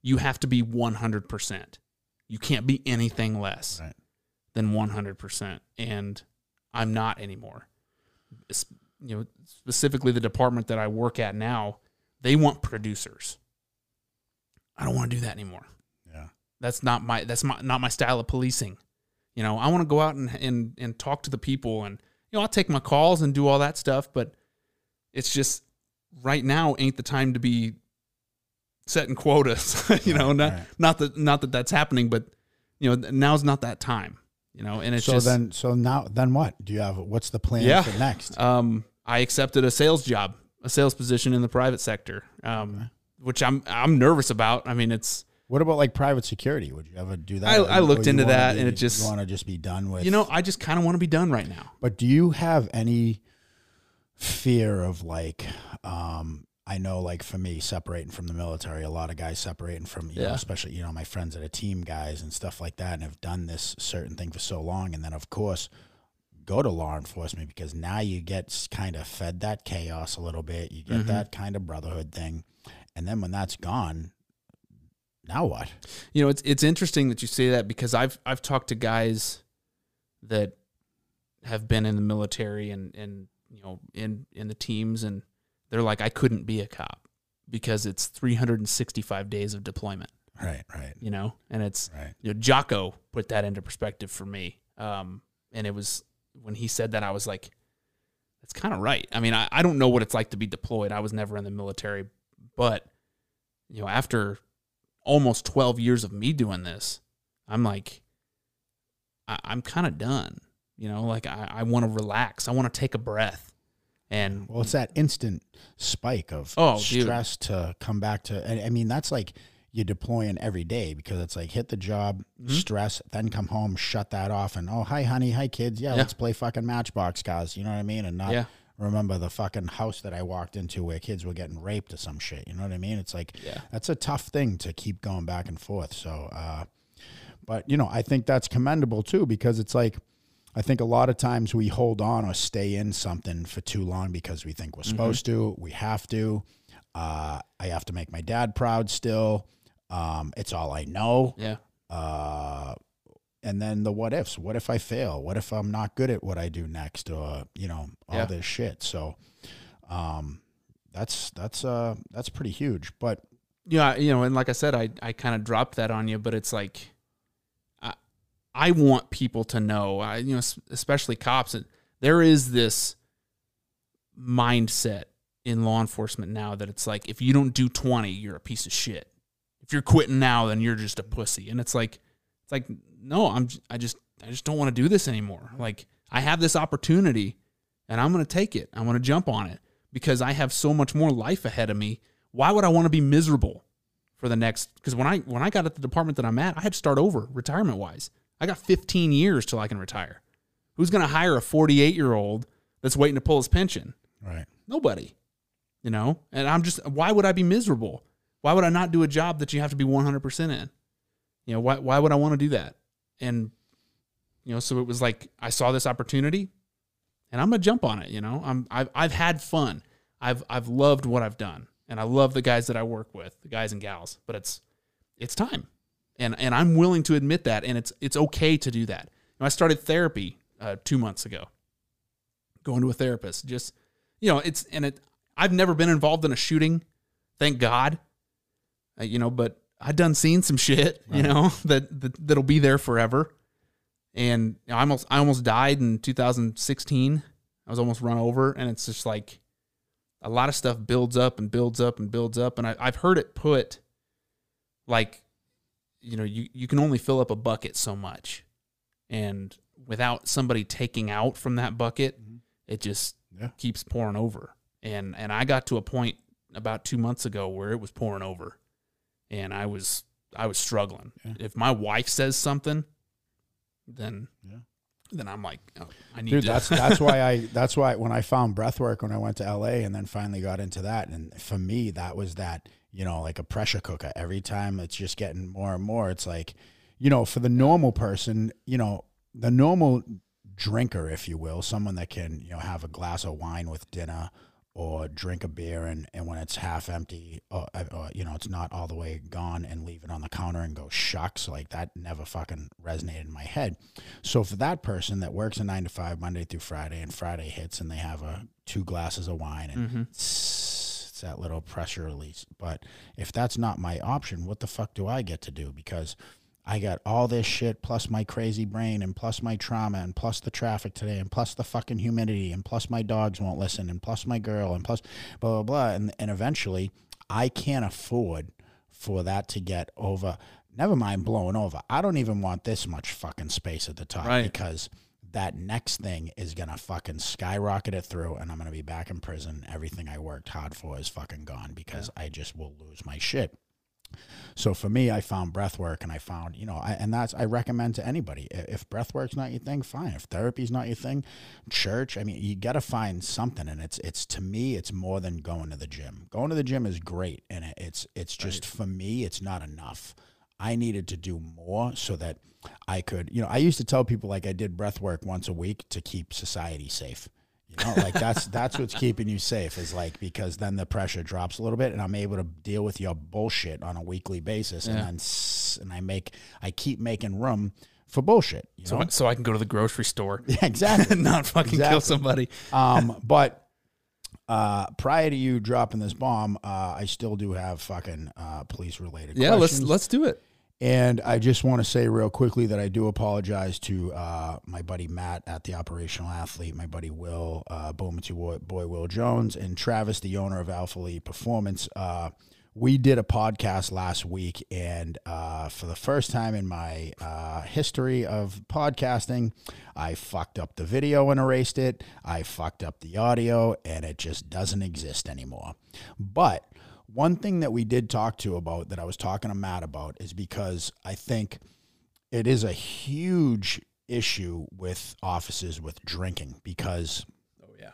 you have to be 100%. You can't be anything less right. than 100%. And I'm not anymore. It's, you know, specifically the department that I work at now, they want producers. I don't want to do that anymore. Yeah. That's not my that's my, not my style of policing. You know, I want to go out and, and and talk to the people and you know, I'll take my calls and do all that stuff, but it's just right now ain't the time to be setting quotas. [LAUGHS] you know, not right. not that not that that's happening, but you know, now's not that time. You know, and it's just so just, then so now then what do you have? What's the plan yeah, for next? Um, I accepted a sales job, a sales position in the private sector, um, okay. which I'm I'm nervous about. I mean, it's. What about like private security? Would you ever do that? I, I looked into that, be, and it just want to just be done with. You know, I just kind of want to be done right now. But do you have any fear of like um, I know, like for me, separating from the military, a lot of guys separating from, you yeah. know, especially you know my friends that are team guys and stuff like that, and have done this certain thing for so long, and then of course go to law enforcement because now you get kind of fed that chaos a little bit, you get mm-hmm. that kind of brotherhood thing, and then when that's gone, now what? You know, it's it's interesting that you say that because I've I've talked to guys that have been in the military and and you know in in the teams and they're like, I couldn't be a cop because it's 365 days of deployment. Right, right. You know, and it's right. you know, Jocko put that into perspective for me. Um, and it was when he said that I was like, that's kind of right. I mean, I, I don't know what it's like to be deployed. I was never in the military, but you know, after almost 12 years of me doing this, I'm like, I, am kind of done. You know, like I, I want to relax. I want to take a breath. And well, it's that instant spike of oh, stress dude. to come back to. And I mean, that's like you're deploying every day because it's like hit the job, mm-hmm. stress, then come home, shut that off, and oh, hi, honey, hi, kids. Yeah, yeah, let's play fucking Matchbox, guys. You know what I mean? And not yeah. remember the fucking house that I walked into where kids were getting raped or some shit. You know what I mean? It's like, yeah. that's a tough thing to keep going back and forth. So, uh, but, you know, I think that's commendable too because it's like, I think a lot of times we hold on or stay in something for too long because we think we're mm-hmm. supposed to, we have to. Uh, I have to make my dad proud still. Um, it's all I know. Yeah. Uh, and then the what ifs. What if I fail? What if I'm not good at what I do next? Or you know all yeah. this shit. So, um, that's that's uh that's pretty huge. But yeah, you know, and like I said, I I kind of dropped that on you, but it's like I want people to know, I, you know, especially cops, there is this mindset in law enforcement now that it's like if you don't do 20, you're a piece of shit. If you're quitting now, then you're just a pussy. And it's like it's like no, I'm I just I just don't want to do this anymore. Like I have this opportunity and I'm going to take it. I want to jump on it because I have so much more life ahead of me. Why would I want to be miserable for the next? Because when I when I got at the department that I'm at, I had to start over retirement wise. I got 15 years till I can retire. Who's going to hire a 48 year old that's waiting to pull his pension? Right. Nobody. You know, and I'm just why would I be miserable? Why would I not do a job that you have to be 100% in? You know, why why would I want to do that? And you know, so it was like I saw this opportunity and I'm going to jump on it, you know. I'm I've I've had fun. I've I've loved what I've done and I love the guys that I work with, the guys and gals, but it's it's time. And and I'm willing to admit that and it's it's okay to do that. I started therapy uh, 2 months ago. Going to a therapist just you know, it's and it I've never been involved in a shooting, thank God. Uh, you know, but I done seen some shit, you know, [LAUGHS] that, that that'll be there forever. And I almost I almost died in 2016. I was almost run over, and it's just like a lot of stuff builds up and builds up and builds up. And I, I've heard it put like, you know, you, you can only fill up a bucket so much. And without somebody taking out from that bucket, mm-hmm. it just Yeah. keeps pouring over. And and I got to a point about two months ago where it was pouring over. And I was I was struggling. Yeah. If my wife says something, then Yeah. then I'm like, oh, I need Dude, to. that's that's [LAUGHS] why I that's why when I found breathwork when I went to LA and then finally got into that and for me that was that you know like a pressure cooker every time it's just getting more and more it's like you know for the normal person you know the normal drinker if you will someone that can you know have a glass of wine with dinner or drink a beer and, and when it's half empty or, or you know it's not all the way gone and leave it on the counter and go shucks like that never fucking resonated in my head so for that person that works a nine to five Monday through Friday and Friday hits and they have a two glasses of wine and Mhm. That little pressure release. But if that's not my option, what the fuck do I get to do? Because I got all this shit plus my crazy brain and plus my trauma and plus the traffic today and plus the fucking humidity and plus my dogs won't listen and plus my girl and plus blah blah blah and and eventually I can't afford for that to get over never mind blowing over. I don't even want this much fucking space at the top Right. because that next thing is gonna fucking skyrocket it through and I'm gonna be back in prison. Everything I worked hard for is fucking gone because I just will lose my shit. So for me, I found breath work and I found, you know, I, and that's, I recommend to anybody. If breath work's not your thing, fine. If therapy's not your thing, church, I mean, you got to find something. And it's, it's, to me, it's more than going to the gym. Going to the gym is great. And it's, it's just, for me, it's not enough. I needed to do more so that I could, you know, I used to tell people like I did breath work once a week to keep society safe. You know, like that's [LAUGHS] that's what's keeping you safe is like because then the pressure drops a little bit and I'm able to deal with your bullshit on a weekly basis and then and I make I keep making room for bullshit. You so, know, so I can go to the grocery store [LAUGHS] yeah, exactly. and not fucking Exactly. kill somebody. Um, [LAUGHS] but uh, prior to you dropping this bomb, uh, I still do have fucking uh, police related. Yeah, let's let's do it. And I just want to say real quickly that I do apologize to uh, my buddy Matt at the Operational Athlete, my buddy Will, uh, Bowman boy, Will Jones, and Travis, the owner of Alpha Elite Performance. Uh, we did a podcast last week, and uh, for the first time in my uh, history of podcasting, I fucked up the video and erased it. I fucked up the audio, and it just doesn't exist anymore. But one thing that we did talk to about that I was talking to Matt about is because I think it is a huge issue with offices with drinking because Oh yeah.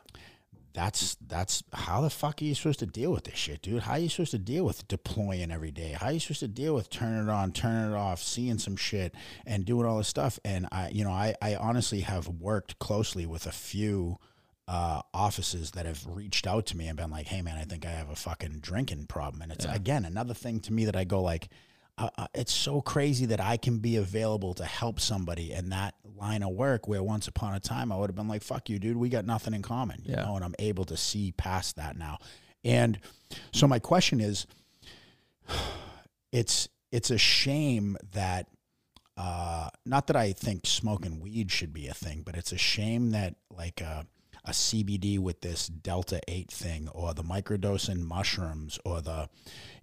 that's that's how the fuck are you supposed to deal with this shit, dude? How are you supposed to deal with deploying every day? How are you supposed to deal with turning it on, turning it off, seeing some shit, and doing all this stuff? And I, you know, I, I honestly have worked closely with a few uh, offices that have reached out to me and been like, "Hey, man, I think I have a fucking drinking problem." And it's Yeah. again another thing to me that I go like. Uh, uh, it's so crazy that I can be available to help somebody in that line of work where once upon a time I would have been like, fuck you, dude, we got nothing in common. You Yeah. know, and I'm able to see past that now. And so my question is it's it's a shame that uh not that I think smoking weed should be a thing, but it's a shame that like a CBD with this delta 8 thing or the microdosing mushrooms or the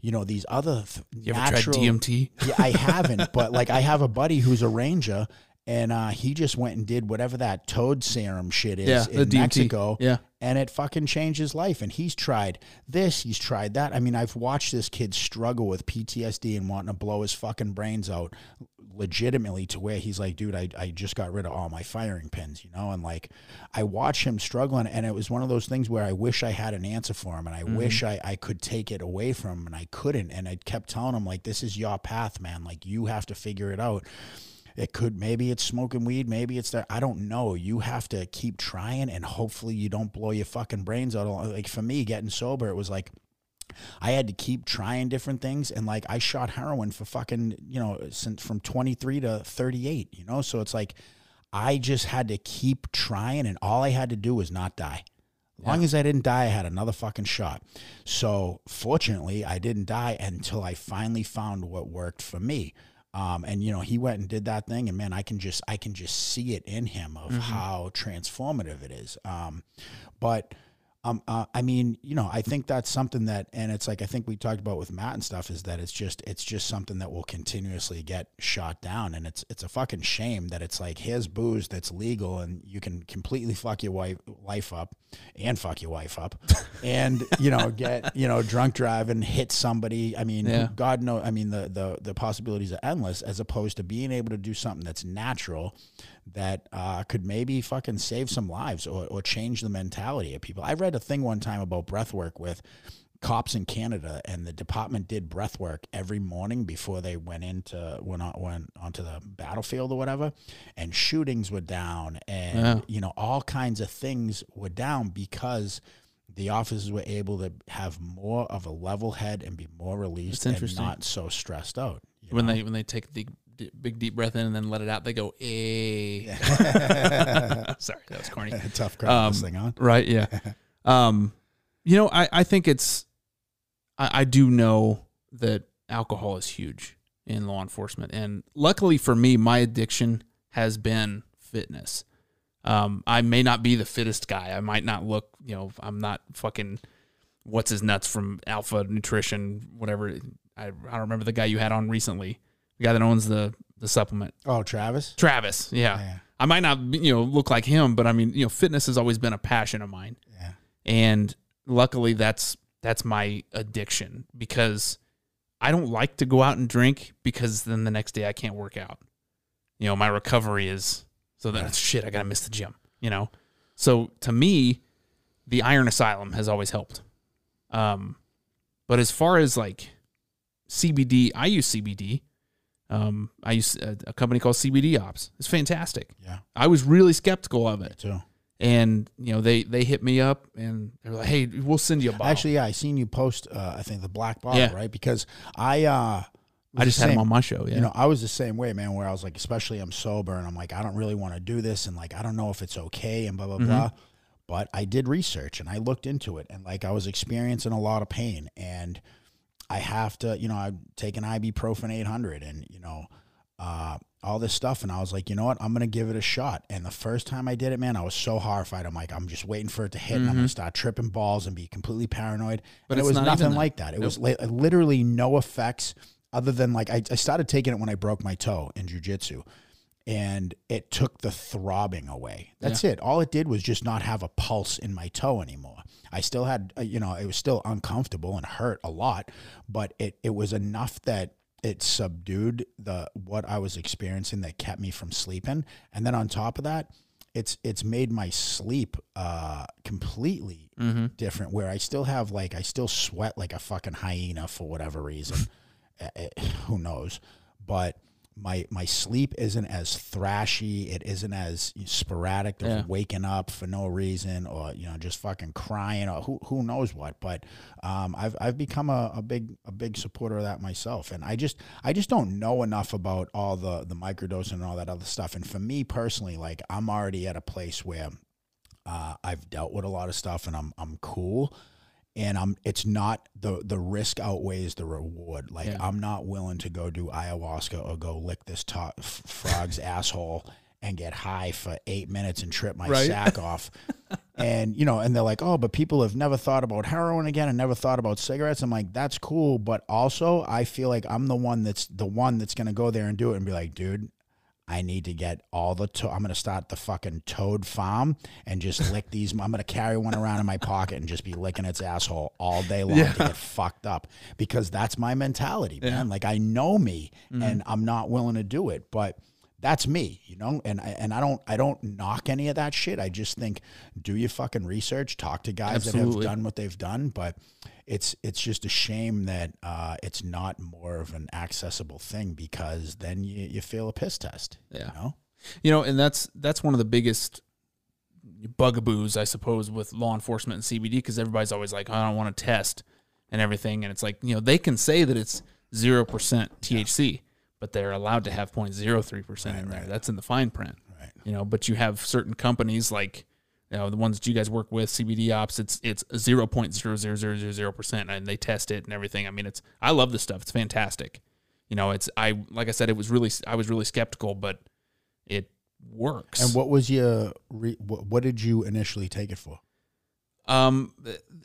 you know these other th- You ever natural tried DMT? yeah, I haven't, but like I have a buddy who's a ranger, and uh, he just went and did whatever that toad serum shit is Yeah, in. Mexico. Yeah. and it fucking changed his life. And he's tried this, he's tried that. I mean, I've watched this kid struggle with PTSD and wanting to blow his fucking brains out legitimately to where he's like, dude, I, I just got rid of all my firing pins, you know? And like, I watch him struggling, and it was one of those things where I wish I had an answer for him, and I wish I, I could take it away from him, and I couldn't. And I kept telling him, like, this is your path, man. Like, you have to figure it out. It could maybe it's smoking weed, maybe it's there. I don't know. You have to keep trying, and hopefully you don't blow your fucking brains out. Like for me, getting sober, it was like I had to keep trying different things, and like I shot heroin for fucking you know since from twenty three to thirty eight. You know, so it's like I just had to keep trying, and all I had to do was not die. As long as I didn't die, I had another fucking shot. So fortunately, I didn't die until I finally found what worked for me. Um, and you know, he went and did that thing, and man, I can just I can just see it in him of how transformative it is. Um, but um, uh, I mean, you know, I think that's something that, and it's like I think we talked about with Matt and stuff, is that it's just it's just something that will continuously get shot down, and it's it's a fucking shame that it's like his booze that's legal, and you can completely fuck your wife life up, and fuck your wife up, [LAUGHS] and you know get you know drunk drive and hit somebody. I mean, Yeah. God knows. I mean, the the the possibilities are endless, as opposed to being able to do something that's natural that uh, could maybe fucking save some lives or, or change the mentality of people. I read a thing one time about breath work with cops in Canada, and the department did breath work every morning before they went into went on went onto the battlefield or whatever, and shootings were down, and Yeah. you know all kinds of things were down because. The officers were able to have more of a level head and be more released and not so stressed out. when know? they when they take the d- big deep breath in and then let it out, they go, "Eh." [LAUGHS] Sorry, that was corny. [LAUGHS] tough crowd this Um, thing on. Right? Yeah. [LAUGHS] um, you know, I I think it's, I, I do know that alcohol is huge in law enforcement, and luckily for me, my addiction has been fitness. Um, I may not be the fittest guy. I might not look, you know, I'm not fucking what's his nuts from Alpha Nutrition, whatever. I, I don't remember the guy you had on recently, the guy that owns the the supplement. Oh, Travis. Travis, yeah. Yeah. I might not, be- you know, look like him, but I mean, you know, fitness has always been a passion of mine, Yeah. and luckily, that's that's my addiction because I don't like to go out and drink because then the next day I can't work out. You know, my recovery is so then Yeah. shit. I gotta miss the gym. You know, so to me, the Iron Asylum has always helped. Um, but as far as like CBD, I use CBD. Um, I use a, a company called CBD Ops. It's fantastic. Yeah. I was really skeptical of Me it, too. and you know they they hit me up and they're like, "Hey, we'll send you a bottle." Actually, yeah, I seen you post. Uh, I think the black bottle, Yeah. right? Because I, uh, I just had him same- on my show. Yeah, You know, I was the same way, man. Where I was like, especially I'm sober, and I'm like, I don't really want to do this, and like, I don't know if it's okay, and blah blah Mhm. blah. But I did research and I looked into it, and like, I was experiencing a lot of pain, and I have to, you know, I take an ibuprofen 800, and you know, uh, all this stuff, and I was like, you know what, I'm gonna give it a shot. And the first time I did it, man, I was so horrified. I'm like, I'm just waiting for it to hit, and I'm gonna start tripping balls and be completely paranoid. Mm-hmm. But and it was not nothing that. like that. It was li- literally no effects other than like I, I started taking it when I broke my toe in jujitsu, and it took the throbbing away. That's it. All it did was just not have a pulse in my toe anymore. I still had, uh, you know, it was still uncomfortable and hurt a lot, but it it was enough that it subdued the what I was experiencing that kept me from sleeping. And then on top of that, it's it's made my sleep uh completely mm-hmm. different where I still have like I still sweat like a fucking hyena for whatever reason. [LAUGHS] Eh, eh, who knows? But my my sleep isn't as thrashy. It isn't as sporadic of Yeah. waking up for no reason or you know just fucking crying or who who knows what. But um, I've I've become a, a big a big supporter of that myself, and I just I just don't know enough about all the the microdosing and all that other stuff. And for me personally, like I'm already at a place where uh, I've dealt with a lot of stuff and I'm I'm cool. And I'm it's not the the risk outweighs the reward. Like Yeah. I'm not willing to go do ayahuasca or go lick this to- f- frog's [LAUGHS] asshole and get high for eight minutes and trip my Right. sack off. [LAUGHS] And you know, and they're like, oh, but people have never thought about heroin again and never thought about cigarettes. I'm like, that's cool, but also I feel like I'm the one that's the one that's gonna go there and do it and be like, dude, I need to get all the. To- I'm gonna start the fucking toad farm and just lick [LAUGHS] these. I'm gonna carry one around in my pocket and just be licking its asshole all day long Yeah. to get fucked up because that's my mentality, man. Yeah. Like I know me Mhm. and I'm not willing to do it, but that's me, you know. And I, and I don't I don't knock any of that shit. I just think do your fucking research, talk to guys that have done what they've done, but it's it's just a shame that uh, it's not more of an accessible thing because then you, you fail a piss test. Yeah. You know? You know, and that's that's one of the biggest bugaboos, I suppose, with law enforcement and CBD because everybody's always like, I don't want to test and everything, and it's like you know they can say that it's zero percent THC, but they're allowed to have 0.03 percent in there. right. That's in the fine print. Right. You know, but you have certain companies like you know the ones that you guys work with, CBD Ops. It's it's zero point zero zero zero zero zero percent, and they test it and everything. I mean, it's I love this stuff. It's fantastic. You know, it's I like I said, it was really I was really skeptical, but it works. And what was your re, what, what did you initially take it for? Um,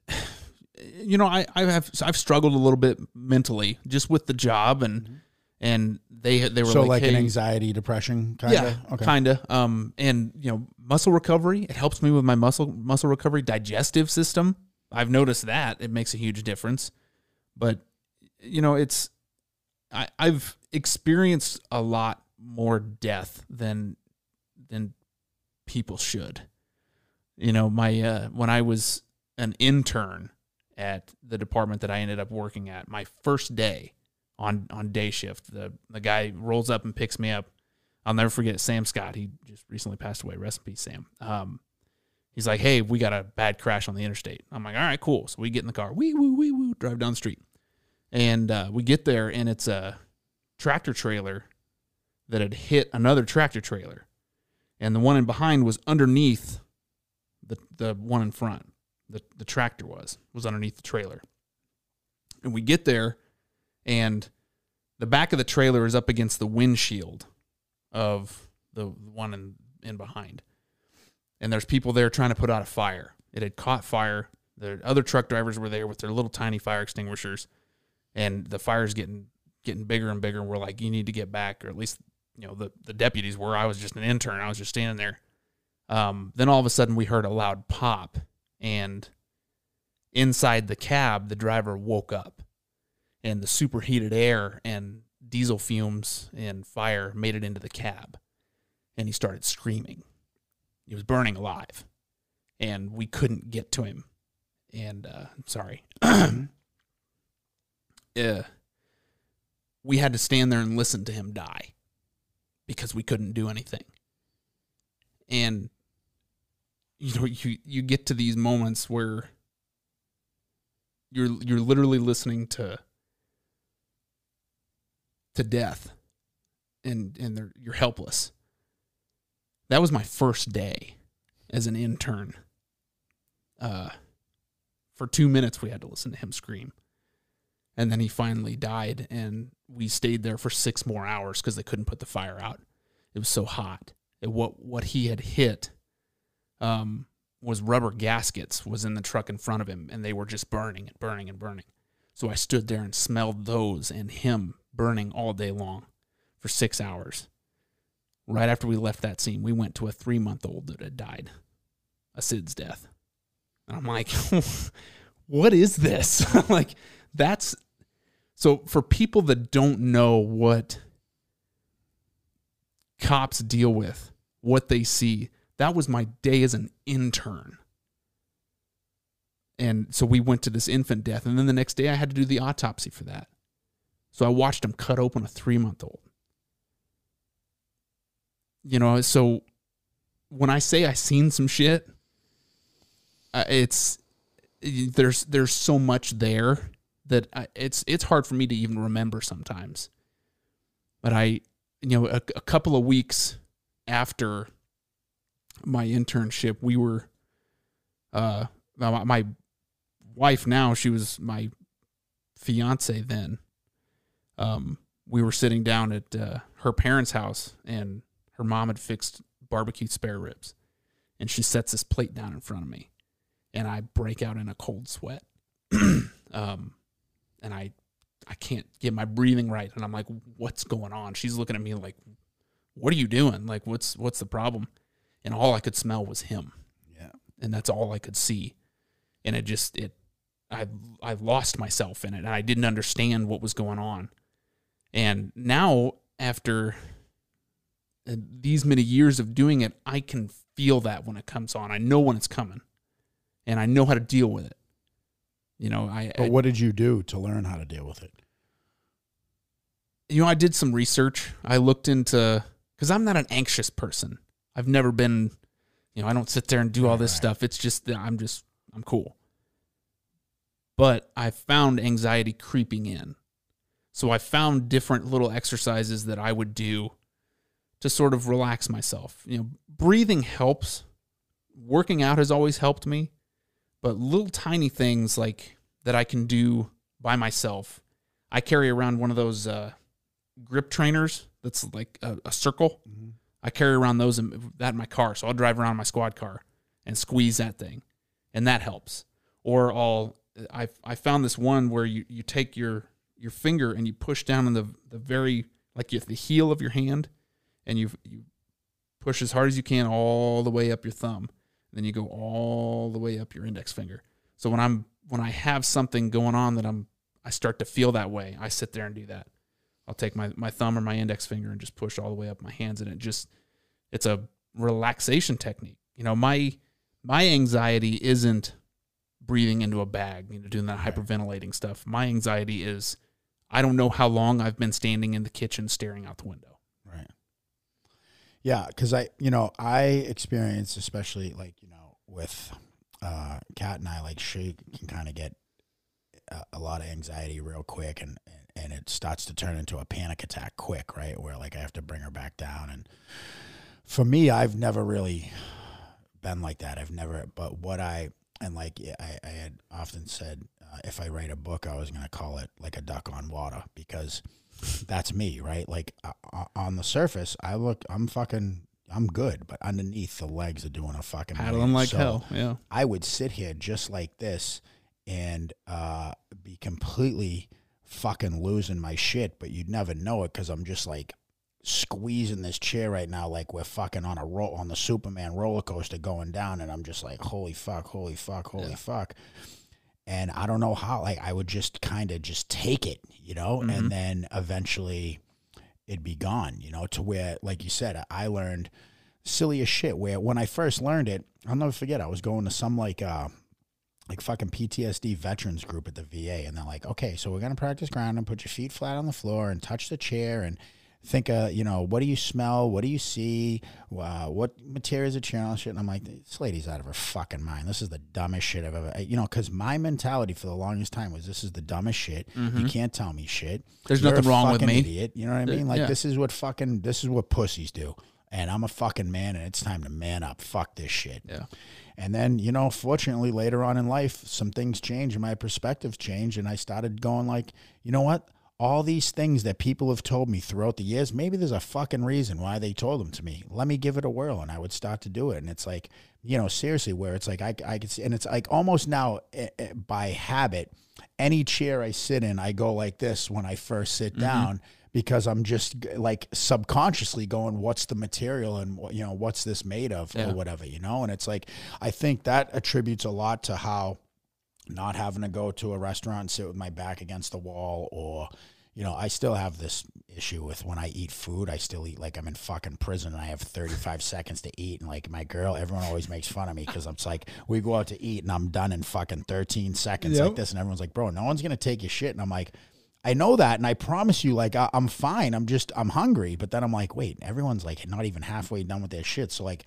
[SIGHS] you know, I I have I've struggled a little bit mentally just with the job and and they they were. So like, like, an anxiety, depression kind yeah, of. Okay. kind of. Um, and you know, muscle recovery. It helps me with my muscle muscle recovery, digestive system. I've noticed that it makes a huge difference. But you know, it's I, I've experienced a lot more death than than people should. You know, my uh, when I was an intern at the department that I ended up working at, my first day on on day shift, the the guy rolls up and picks me up. I'll never forget Sam Scott. He just recently passed away. Rest in peace, Sam. Um, he's like, "Hey, we got a bad crash on the interstate." I'm like, "All right, cool." So we get in the car, wee woo wee woo, drive down the street, and uh, we get there, and it's a tractor trailer that had hit another tractor trailer, and the one in behind was underneath the the one in front. The the tractor was was underneath the trailer, and we get there, and the back of the trailer is up against the windshield of the one in in behind, and there's people there trying to put out a fire. It had caught fire. The other truck drivers were there with their little tiny fire extinguishers, and the fire's getting getting bigger and bigger. And we're like, you need to get back, or at least you know the the deputies were. I was just an intern. I was just standing there. Um, then all of a sudden, we heard a loud pop, and inside the cab, the driver woke up, and the superheated air and diesel fumes and fire made it into the cab, and he started screaming. He was burning alive, and we couldn't get to him. And uh, sorry, yeah, [CLEARS THROAT] we had to stand there and listen to him die because we couldn't do anything. And you know, you you get to these moments where you're you're literally listening to to death and and they're, you're helpless. That was my first day as an intern. Uh for 2 minutes we had to listen to him scream. And then he finally died and we stayed there for 6 more hours cuz they couldn't put the fire out. It was so hot. It, what what he had hit um was rubber gaskets was in the truck in front of him and they were just burning and burning and burning. So I stood there and smelled those and him burning all day long for 6 hours. Right after we left that scene, we went to a 3-month-old that had died. A SIDS death. And I'm like, [LAUGHS] what is this? [LAUGHS] like that's so for people that don't know what cops deal with, what they see, that was my day as an intern. And so we went to this infant death. And then the next day I had to do the autopsy for that. So I watched him cut open a three month old. You know, so when I say I seen some shit, uh, it's there's there's so much there that I, it's it's hard for me to even remember sometimes. But I, you know, a, a couple of weeks after my internship, we were, uh, my, my wife now, she was my fiance then. Um, we were sitting down at uh, her parents' house, and her mom had fixed barbecue spare ribs, and she sets this plate down in front of me, and I break out in a cold sweat, [CLEARS THROAT] um, and I, I can't get my breathing right, and I'm like, "What's going on?" She's looking at me like, what are you doing? Like, what's what's the problem? And all I could smell was him, Yeah. and that's all I could see. And it just it, I I lost myself in it, and I didn't understand what was going on. And now after uh, these many years of doing it, I can feel that when it comes on. I know when it's coming, and I know how to deal with it. You know, I, I But what did you do to learn how to deal with it? you know, I did some research. I looked into because I'm not an anxious person. I've never been, you know, I don't sit there and do all this Right. stuff. It's just that I'm just I'm cool. But I found anxiety creeping in. So I found different little exercises that I would do to sort of relax myself. You know, breathing helps. Working out has always helped me, but little tiny things like that I can do by myself. I carry around one of those uh, grip trainers that's like a, a circle. I carry around those in, that in my car, so I'll drive around my squad car and squeeze that thing, and that helps. Or I'll I I found this one where you you take your your finger and you push down in the the very like you, the heel of your hand, and you you push as hard as you can all the way up your thumb, and then you go all the way up your index finger. So when I'm when I have something going on that I'm I start to feel that way, I sit there and do that. I'll take my, my thumb or my index finger and just push all the way up my hands and it just it's a relaxation technique. You know, my my anxiety isn't breathing into a bag, you know, doing that hyperventilating stuff. My anxiety is I don't know how long I've been standing in the kitchen staring out the window. Right. Yeah, because I, you know, I experience, especially like you know, with uh, Kat and I, like she can kind of get a, a lot of anxiety real quick, and and it starts to turn into a panic attack quick, right? Where like I have to bring her back down, and for me, I've never really been like that. I've never, but what I and like I, I had often said, uh, if I write a book, I was going to call it like a duck on water because that's me, right? Like uh, on the surface, I look, I'm fucking, I'm good, but underneath the legs are doing a fucking Paddling like So hell. Yeah. I would sit here just like this and uh, be completely fucking losing my shit, but you'd never know it because I'm just like squeezing this chair right now, like we're fucking on a roll on the Superman roller coaster going down, and I'm just like, holy fuck, holy fuck, holy Yeah. fuck. And I don't know how, like, I would just kind of just take it, you know, Mhm. and then eventually it'd be gone, you know, to where, like you said, I learned silly as shit. Where when I first learned it, I'll never forget. I was going to some like uh like fucking PTSD veterans group at the VA, and they're like, okay, so we're gonna practice ground and put your feet flat on the floor and touch the chair and think, uh, you know, what do you smell? What do you see? Uh, what materials are on shit? And I'm like, this lady's out of her fucking mind. This is the dumbest shit I've ever, you know, because my mentality for the longest time was this is the dumbest shit. You can't tell me shit. Mm-hmm. There's You're nothing wrong with me. Idiot. You know what I mean? Like yeah. this is what fucking this is what pussies do. And I'm a fucking man, and it's time to man up. Fuck this shit. Yeah. And then, you know, fortunately, later on in life, some things change and my perspective change. And I started going, like, you know what? All these things that people have told me throughout the years, maybe there's a fucking reason why they told them to me. Let me give it a whirl. And I would start to do it. And it's like, you know, seriously, where it's like, I, I could see, and it's like almost now eh, eh, by habit, any chair I sit in, I go like this when I first sit down because I'm just like subconsciously going, what's the material and what, you know, what's this made of Yeah. or whatever, you know? And it's like, I think that attributes a lot to how not having to go to a restaurant and sit with my back against the wall or, you know, I still have this issue with when I eat food, I still eat like I'm in fucking prison and I have 35 [LAUGHS] seconds to eat. And like my girl, everyone always makes fun of me because I'm like, we go out to eat and I'm done in fucking 13 seconds like this. And everyone's like, bro, no one's going to take your shit. And I'm like, I know that, and I promise you, like I, I'm fine. I'm just I'm hungry, but then I'm like, wait, everyone's like not even halfway done with their shit. So like,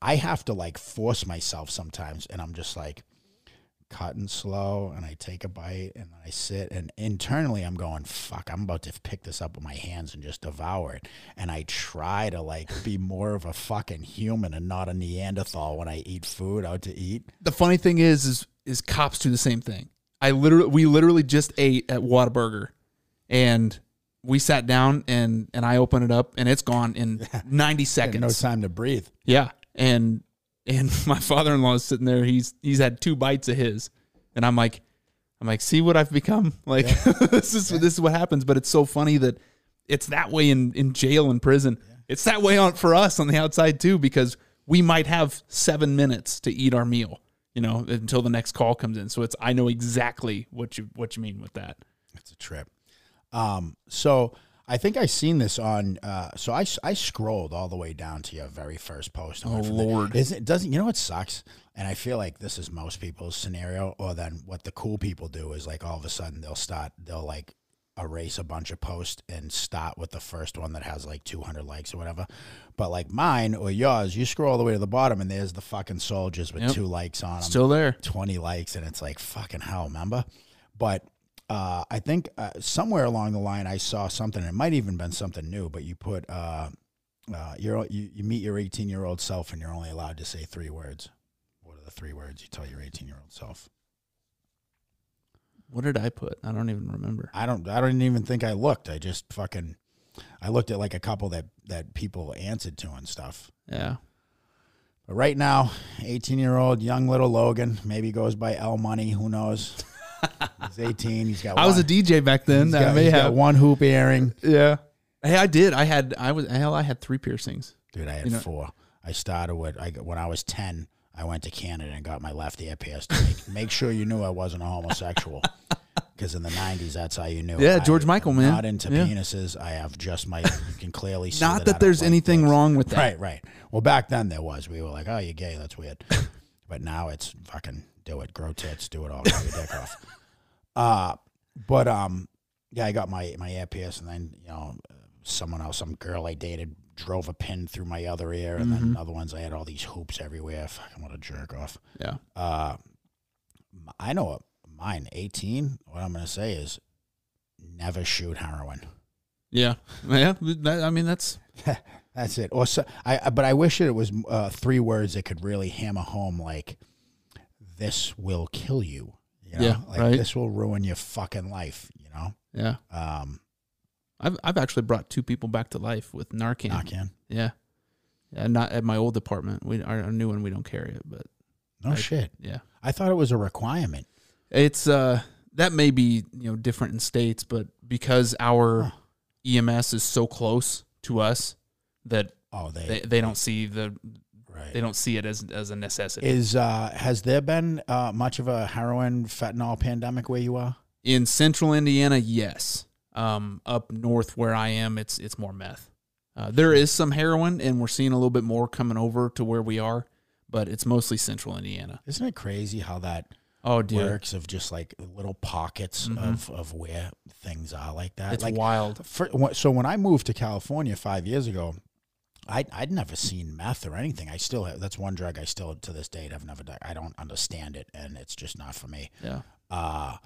I have to like force myself sometimes, and I'm just like cutting slow, and I take a bite, and I sit, and internally I'm going, fuck, I'm about to pick this up with my hands and just devour it, and I try to like be more of a fucking human and not a Neanderthal when I eat food out to eat. The funny thing is, is is cops do the same thing. I literally, we literally just ate at Whataburger, and we sat down and and I open it up and it's gone in [LAUGHS] ninety Had seconds. no time to breathe. Yeah, and and [LAUGHS] my father in law is sitting there. He's he's had two bites of his, and I'm like, I'm like, see what I've become. [LAUGHS] Like [LAUGHS] this is this is what happens. But it's so funny that it's that way in in jail and prison. it's that way on for us on the outside too because we might have seven minutes to eat our meal, you know, until the next call comes in. So it's I know exactly what you what you mean with that. It's a trip. Um, so I think I seen this on. Uh, so I, I scrolled all the way down to your very first post. Oh Lord! Isn't it doesn't you know what sucks? And I feel like this is most people's scenario. Or then what the cool people do is like all of a sudden they'll start they'll like erase a bunch of posts and start with the first one that has like 200 likes or whatever. But like mine or yours, you scroll all the way to the bottom and there's the fucking soldiers with Yep. two likes on them. Still there. 20 likes and it's like fucking hell, remember? But uh, I think uh, somewhere along the line I saw something. It might even been something new, but you put uh, uh, you're, you you meet your 18 year old self and you're only allowed to say three words. What are the three words you tell your 18 year old self? What did I put? I don't even remember. I don't I don't even think I looked. I just fucking I looked at like a couple that that people answered to and stuff. Yeah. But right now, 18 year old young little Logan maybe goes by L Money. Who knows? [LAUGHS] He's 18. He's got. I was a DJ back then. I got, may have. one hoop earring. Yeah. Hey, I did. I had. I was. Hell, I had three piercings. Dude, I had You know- four. I started with I when I was 10. I went to Canada and got my left ear pierced make, [LAUGHS] make sure you knew I wasn't a homosexual. [LAUGHS] Because in the 90s, that's how you knew. Yeah, I- George Michael, man. Not into Yeah. penises. I have just my. You can clearly [LAUGHS] see. Not I that there's like anything wrong with that. Right, right. Well, back then there was. We were like, oh, you're gay. That's weird. but now it's fucking do it, grow tits, do it all, cut your dick off. [LAUGHS] Uh, but um, yeah, I got my my ear pierced, and then you know, someone else, some girl I dated, drove a pin through my other ear, and Mm-hmm. then other ones I had all these hoops everywhere. Fucking what a jerk off. Yeah. Uh, I know what mine. Eighteen. What I'm gonna say is, never shoot heroin. Yeah. Yeah. That, I mean, that's. [LAUGHS] That's it. Or so, I, I- but I wish it was uh, three words that could really hammer home like, "This will kill you." You know? Yeah, like right. this will ruin your fucking life. You know, Yeah. um, I've I've actually brought two people back to life with Narcan. Narcan. Yeah. Yeah. Not at my old apartment. We our, our new one. We don't carry it, but No I- shit. yeah. I thought it was a requirement. It's uh that may be you know different in states, but because our Huh. EMS is so close to us that Oh, they, they, they don't see the right. they don't see it as as a necessity. Is uh, has there been uh, much of a heroin fentanyl pandemic where you are? in central Indiana, yes. Um, up north where I am, it's it's more meth. Uh, there is some heroin, and we're seeing a little bit more coming over to where we are, but it's mostly central Indiana. Isn't it crazy how that Oh, dude, works of just like little pockets of, of where things are like that? it's like wild. For, so when I moved to California five years ago, I I'd never seen meth or anything. I still have, that's one drug I still to this date I've never done. I don't understand it, and it's just not for me. Yeah, Uh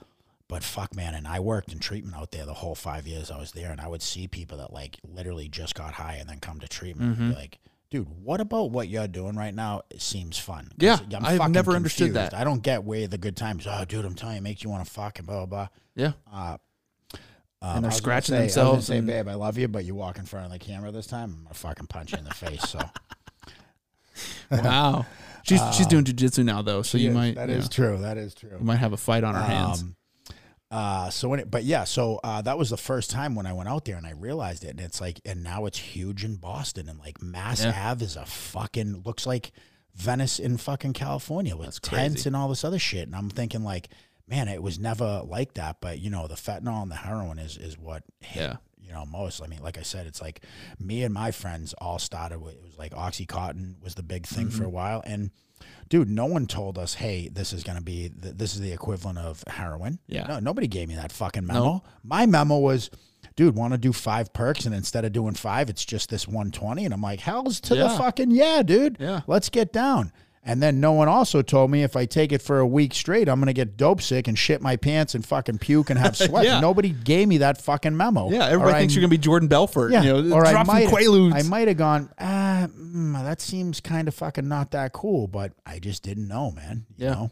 but fuck, man, and I worked in treatment out there the whole five years I was there, and I would see people that like literally just got high and then come to treatment and be like. Dude, what about what you're doing right now? It seems fun? Yeah, I'm I've never understood that. I don't get where the good times. Oh, dude, I'm telling you, it makes you want to fuck and blah blah. Blah. Yeah, blah. Uh, And they're I was gonna scratching say- themselves Say, and- babe, I love you, but you walk in front of the camera this time. I'm gonna fucking punch you in the face. So [LAUGHS] wow. She's she's doing jujitsu now though, so you Yes, might That you is know, true. That is true. you might have a fight on hands. Um, uh, so when it, but yeah, so uh, that was the first time when I went out there and I realized it, and it's like, and now it's huge in Boston, and like Mass Yeah. Ave is a fucking looks like Venice in fucking California with That's tents crazy. and all this other shit, and I'm thinking like, man, it was never like that, but you know, the fentanyl and the heroin is is what hit Yeah. you know most. I mean like i said it's like me and my friends all started with it was like oxycontin was the big thing Mm-hmm. for a while. And dude no one told us hey this is going to be th- this is the equivalent of heroin. Yeah. no, nobody gave me that fucking memo. My memo was dude want to do five perks and instead of doing five it's just this 120 and i'm like hell's to the fucking yeah dude. Yeah. let's get down and then no one also told me if I take it for a week straight, I'm gonna get dope sick and shit my pants and fucking puke and have [LAUGHS] sweat. Yeah. Nobody gave me that fucking memo. Yeah, everybody Or thinks I- you're gonna be Jordan Belfort. yeah, you know, or I might. I might have gone. Ah, mm, that seems kind of fucking not that cool, but I just didn't know, man. You Yeah. know?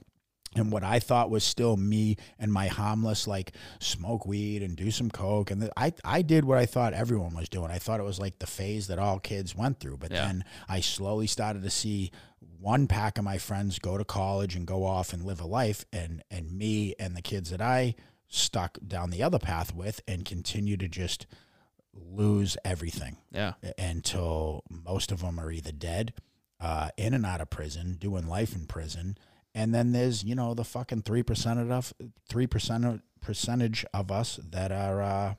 And what I thought was still me and my harmless, like smoke weed and do some coke, and th- I I did what I thought everyone was doing. I thought it was like the phase that all kids went through, but Yeah. then I slowly started to see one pack of my friends go to college and go off and live a life, and and me and the kids that I stuck down the other path with and continue to just lose everything Yeah. until most of them are either dead, uh, in and out of prison, doing life in prison, and then there's you know the fucking three percent of three percent percentage of us that are uh,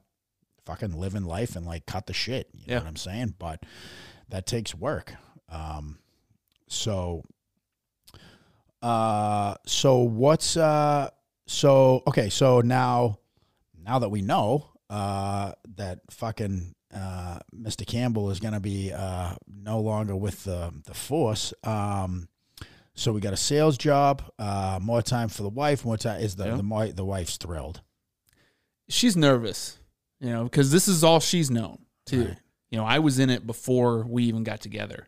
fucking living life and like cut the shit. You know Yeah. what I'm saying? But that takes work. Um, so, uh, so what's uh, so okay? So now, now that we know uh, that fucking uh, Mr. Campbell is going to be uh, no longer with the the force. Um, so we got a sales job, uh, more time for the wife, more time is the Yeah. the the wife's thrilled. She's nervous, you know, because this is all she's known too. Right. You know, I was in it before we even got together.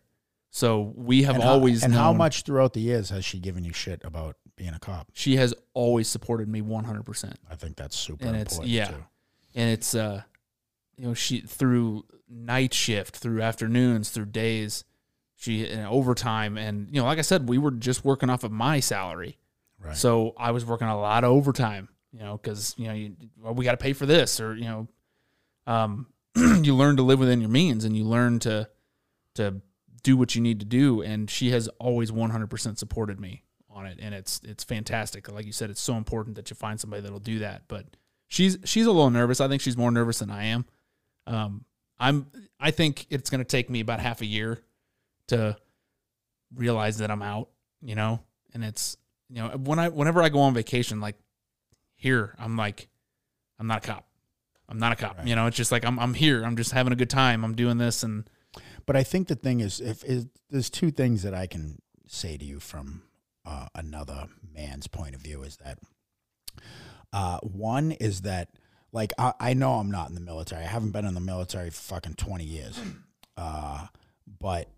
So we have and how- always and how much throughout the years has she given you shit about being a cop? she has always supported me 100%. I think that's super And it's- important yeah. too. and it's uh you know she through night shift through afternoons through days she and overtime and you know like i said we were just working off of my salary Right. so i was working a lot of overtime you know because you know you, well, we got to pay for this or you know um [CLEARS THROAT] you learn to live within your means and you learn to to do what you need to do and she has always 100% supported me on it and it's it's fantastic. Like you said it's so important that you find somebody that'll do that but she's she's a little nervous. I think she's more nervous than i am. Um i'm i think it's going to take me about half a year to realize that i'm out you know? And it's you know when i whenever i go on vacation like here i'm like i'm not a cop. I'm not a cop Right. you know? It's just like i'm i'm here. I'm just having a good time. I'm doing this and But I think the thing is, if is, there's two things that I can say to you from uh, another man's point of view is that uh, one is that like I, I know I'm not in the military. I haven't been in the military fucking 20 years, [CLEARS THROAT] uh, but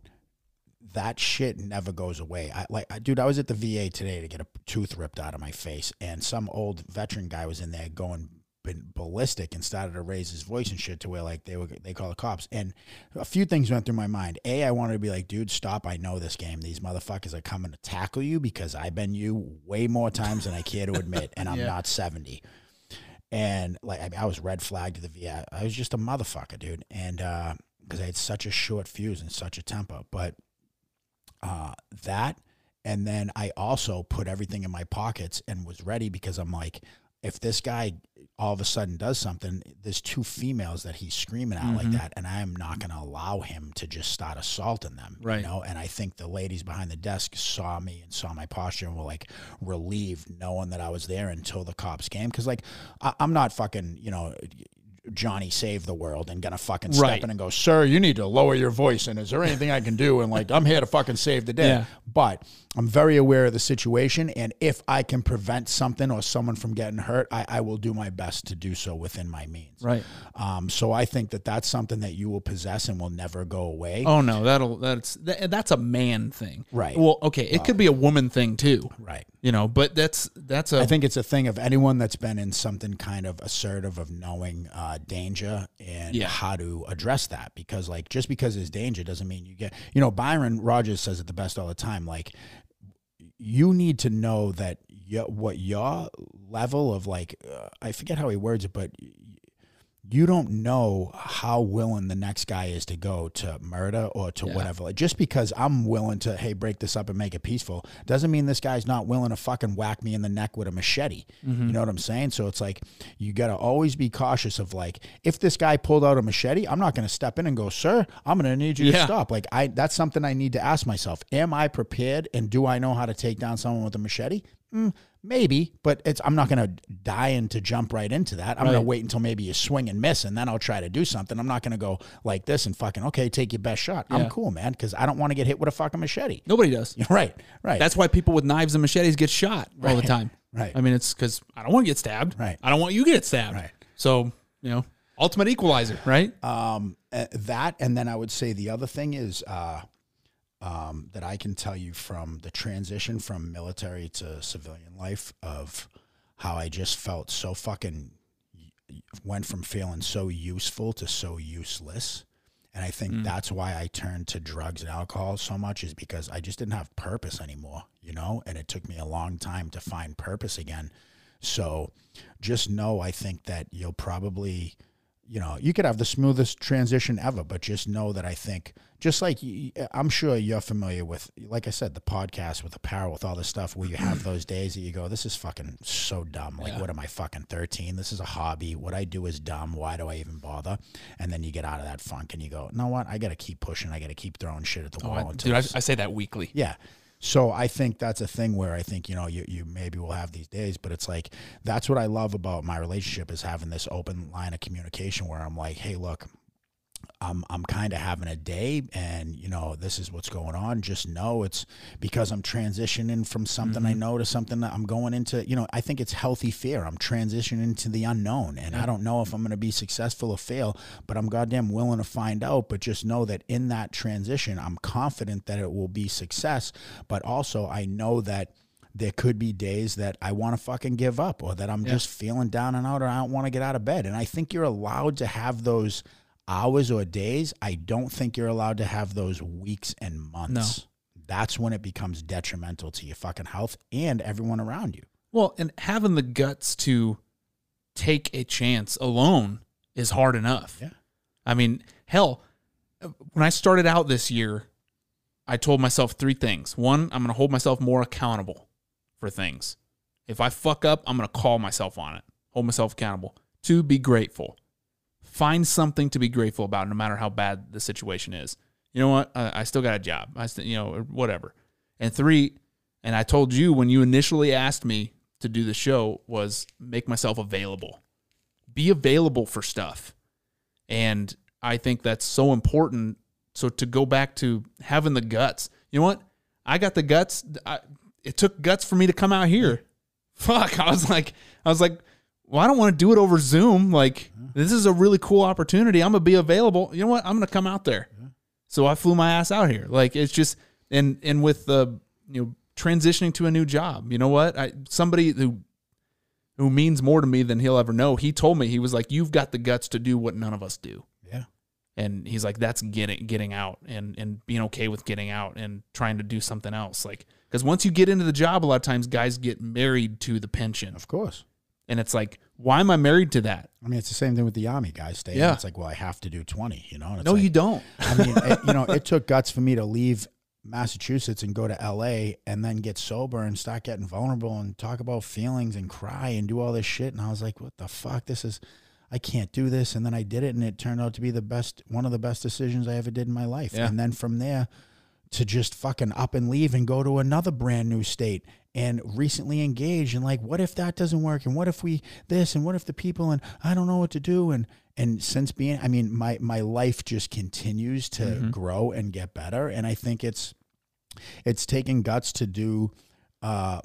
that shit never goes away. I like, I, dude, I was at the VA today to get a tooth ripped out of my face, and some old veteran guy was in there going been ballistic and started to raise his voice and shit to where like they were they call the cops and a few things went through my mind a i wanted to be like dude stop i know this game these motherfuckers are coming to tackle you because i've been you way more times than i care to [LAUGHS] admit and i'm Yeah. not 70 and like I, mean, I was red flagged to the VA. I was just a motherfucker, dude, and uh because I had such a short fuse and such a temper. But uh, that, and then I also put everything in my pockets and was ready because I'm like, if this guy all of a sudden does something, there's two females that he's screaming at like Mhm. that, and I am not going to allow him to just start assaulting them. Right. You know, and I think the ladies behind the desk saw me and saw my posture and were like relieved knowing that I was there until the cops came. Because like I, I'm not fucking you know. Johnny save the world and gonna fucking step Right. in and go, sir, you need to lower your voice. And is there anything I can do? And like, I'm here to fucking save the day. Yeah. But I'm very aware of the situation. And if I can prevent something or someone from getting hurt, I, I will do my best to do so within my means. right Um, so I think that that's something that you will possess and will never go away. oh no that'll that's that, that's a man thing Right. well okay it could be a woman thing too Right. you know but that's that's a I think it's a thing of anyone that's been in something kind of assertive of knowing uh, danger and Yeah. how to address that. Because like just because there's danger doesn't mean you get. You know, Byron Rogers says it the best all the time. Like you need to know that your, what your level of like uh, I forget how he words it, but you don't know how willing the next guy is to go to murder or to Yeah. whatever. Like, just because I'm willing to, hey, break this up and make it peaceful, doesn't mean this guy's not willing to fucking whack me in the neck with a machete. Mm-hmm. You know what I'm saying? So it's like you got to always be cautious of like, if this guy pulled out a machete, I'm not going to step in and go, sir, I'm going to need you to stop. Like, I that's something I need to ask myself. Am I prepared and do I know how to take down someone with a machete? Mm, maybe, but it's I'm not going to die into jump right into that. I'm going to wait until maybe you swing and miss, and then I'll try to do something. I'm not going to go like this and fucking okay, take your best shot. Yeah. I'm cool, man, because I don't want to get hit with a fucking machete. nobody does [LAUGHS] right, right. That's why people with knives and machetes get shot all the time. Right. I mean, it's because I don't want to get stabbed. Right. I don't want you to get stabbed. Right. So, you know, ultimate equalizer, right? um, uh, that, and then I would say the other thing is uh, um, that I can tell you from the transition from military to civilian life of how I just felt so fucking went from feeling so useful to so useless. And I think that's why I turned to drugs and alcohol so much is because I just didn't have purpose anymore, you know? And it took me a long time to find purpose again. So just know I think that you'll probably you know, you could have the smoothest transition ever, but just know that I think, just like I'm sure you're familiar with, like I said, the podcast with apparel, with all this stuff where you have [CLEARS THROAT] those days that you go, this is fucking so dumb. Like, Yeah. what am I fucking 13? This is a hobby. What I do is dumb. Why do I even bother? And then you get out of that funk and you go, you know what? I got to keep pushing. I got to keep throwing shit at the Oh, wall I, until dude, I, I say that weekly. yeah. So I think that's a thing where I think, you know, you, you maybe will have these days, but it's like that's what I love about my relationship is having this open line of communication where I'm like, hey, look, I'm I'm kind of having a day and you know, this is what's going on. Just know it's because I'm transitioning from something I mm-hmm. know to something that I'm going into, you know, I think it's healthy fear. I'm transitioning into the unknown and I don't know if I'm going to be successful or fail, but I'm goddamn willing to find out, but just know that in that transition, I'm confident that it will be success, but also I know that there could be days that I want to fucking give up or that I'm just feeling down and out or I don't want to get out of bed. And I think you're allowed to have those hours or days. I don't think you're allowed to have those weeks and months. No. That's when it becomes detrimental to your fucking health and everyone around you. Well, and having the guts to take a chance alone is hard enough. Yeah. I mean, hell, when I started out this year, I told myself three things. One, I'm going to hold myself more accountable for things. If I fuck up, I'm going to call myself on it, hold myself accountable. Two, be grateful. Find something to be grateful about, no matter how bad the situation is. You know what? I, I still got a job. I, st- you know, whatever. And three, and I told you when you initially asked me to do the show was make myself available. Be available for stuff. And I think that's so important. So to go back to having the guts, you know what? I got the guts. I, it took guts for me to come out here. Fuck. [LAUGHS] I was like, I was like, well, I don't want to do it over Zoom. Like, this is a really cool opportunity. I'm gonna be available. You know what? I'm gonna come out there. So I flew my ass out here. Like, it's just and and with the you know transitioning to a new job. You know what? I somebody who who means more to me than he'll ever know. He told me he was like, "You've got the guts to do what none of us do." Yeah. And he's like, "That's getting getting out and and being okay with getting out and trying to do something else." Like, because once you get into the job, a lot of times guys get married to the pension, Of course. And it's like, why am I married to that? I mean, it's the same thing with the army guys. Stay. Yeah. It's like, well, I have to do 20, you know? And it's no, like, you don't. I mean, it, you know, it took guts for me to leave Massachusetts and go to LA and then get sober and start getting vulnerable and talk about feelings and cry and do all this shit. And I was like, what the fuck? This is, I can't do this. And then I did it and it turned out to be the best, one of the best decisions I ever did in my life. Yeah. And then from there, to just fucking up and leave and go to another brand new state and recently engaged and like what if that doesn't work? And what if we this? And what if the people and I don't know what to do? And and since being I mean my my life just continues to grow and get better. And I think it's it's taking guts to do uh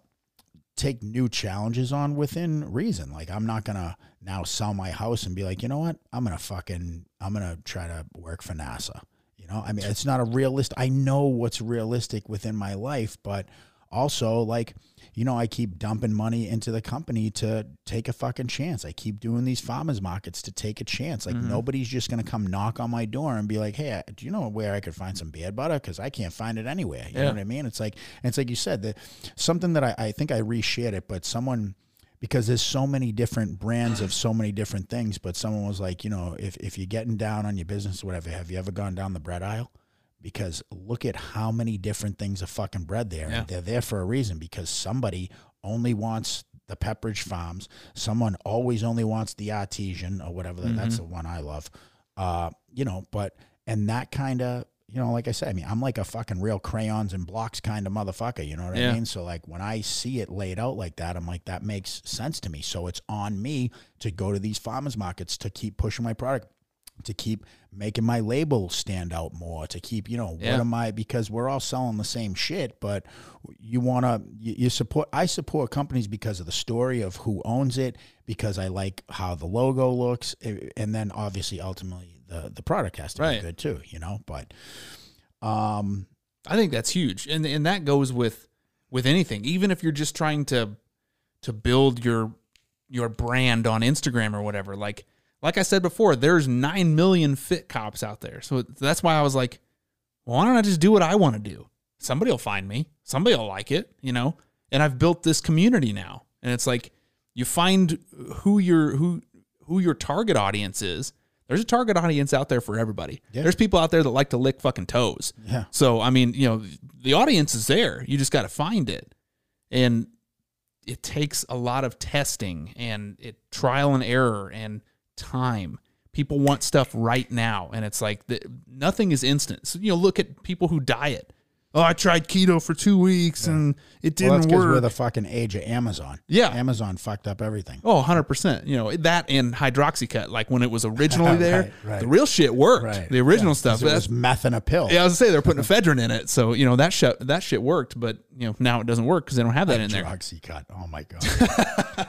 take new challenges on within reason. Like I'm not to now sell my house and be like you know what? I'm to fucking I'm to try to work for NASA. You know, I mean, it's not a realist. I know what's realistic within my life, but also like, you know, I keep dumping money into the company to take a fucking chance. I keep doing these farmers markets to take a chance. Like mm-hmm. nobody's just gonna come knock on my door and be like, "Hey, do you know where I could find some beard butter? Because I can't find it anywhere." You know what I mean? It's like, it's like you said that something that I, I think I reshared it, but someone because there's so many different brands of so many different things. But someone was like, you know, if, if you're getting down on your business or whatever, have you ever gone down the bread aisle? Because look at how many different things of fucking bread there. Yeah. They're there for a reason because somebody only wants the Pepperidge Farms. Someone always only wants the artesian or whatever. that That's the one I love. Uh, you know, but, and that kind of, you know, like I said, I mean, I'm like a fucking real crayons and blocks kind of motherfucker. You know what Yeah. I mean? So like when I see it laid out like that, I'm like, that makes sense to me. So it's on me to go to these farmers markets to keep pushing my product, to keep making my label stand out more, to keep, you know, Yeah. what am I? Because we're all selling the same shit, but you want to, you, you support, I support companies because of the story of who owns it, because I like how the logo looks, eh, and then obviously ultimately the the product has to Right. be good too, you know. But um, I think that's huge, and and that goes with with anything. Even if you're just trying to to build your your brand on Instagram or whatever. Like like I said before, there's nine million fit cops out there, so that's why I was like, well, why don't I just do what I want to do? Somebody will find me. Somebody will like it, you know. And I've built this community now, and it's like you find who your who who your target audience is. there's a target audience out there for everybody. Yeah. There's people out there that like to lick fucking toes. Yeah. So I mean, you know, the audience is there. You just got to find it, and it takes a lot of testing and it trial and error and time. People want stuff right now, and it's like the, nothing is instant. So you know, look at people who diet. Oh, I tried keto for two weeks and it didn't because work. we're the fucking age of Amazon. Yeah. Amazon fucked up everything. Oh, 100%. You know, that and hydroxycut, like when it was originally [LAUGHS] there, Right, right. the real shit worked. Right. The original Yeah, stuff. It was meth in a pill. yeah, I was gonna say they're putting [LAUGHS] ephedrine in it, so you know that shit that shit worked, but you know now it doesn't work because they don't have that in there. Hydroxycut. Oh my god!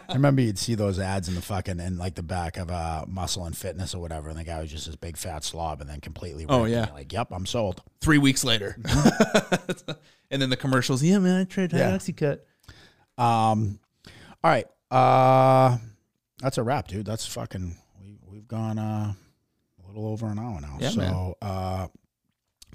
I remember you'd see those ads in the fucking in like the back of uh, Muscle and Fitness or whatever, and the guy was just this big fat slob, and then completely. Oh, yeah. like, yep, I'm sold. Three weeks later, [LAUGHS] [LAUGHS] and then the commercials. Yeah, man, I tried Yeah. hydroxycut. Um, all right, uh, that's a wrap, dude. That's fucking. We we've gone uh, a little over an hour now. Yeah, so man. uh,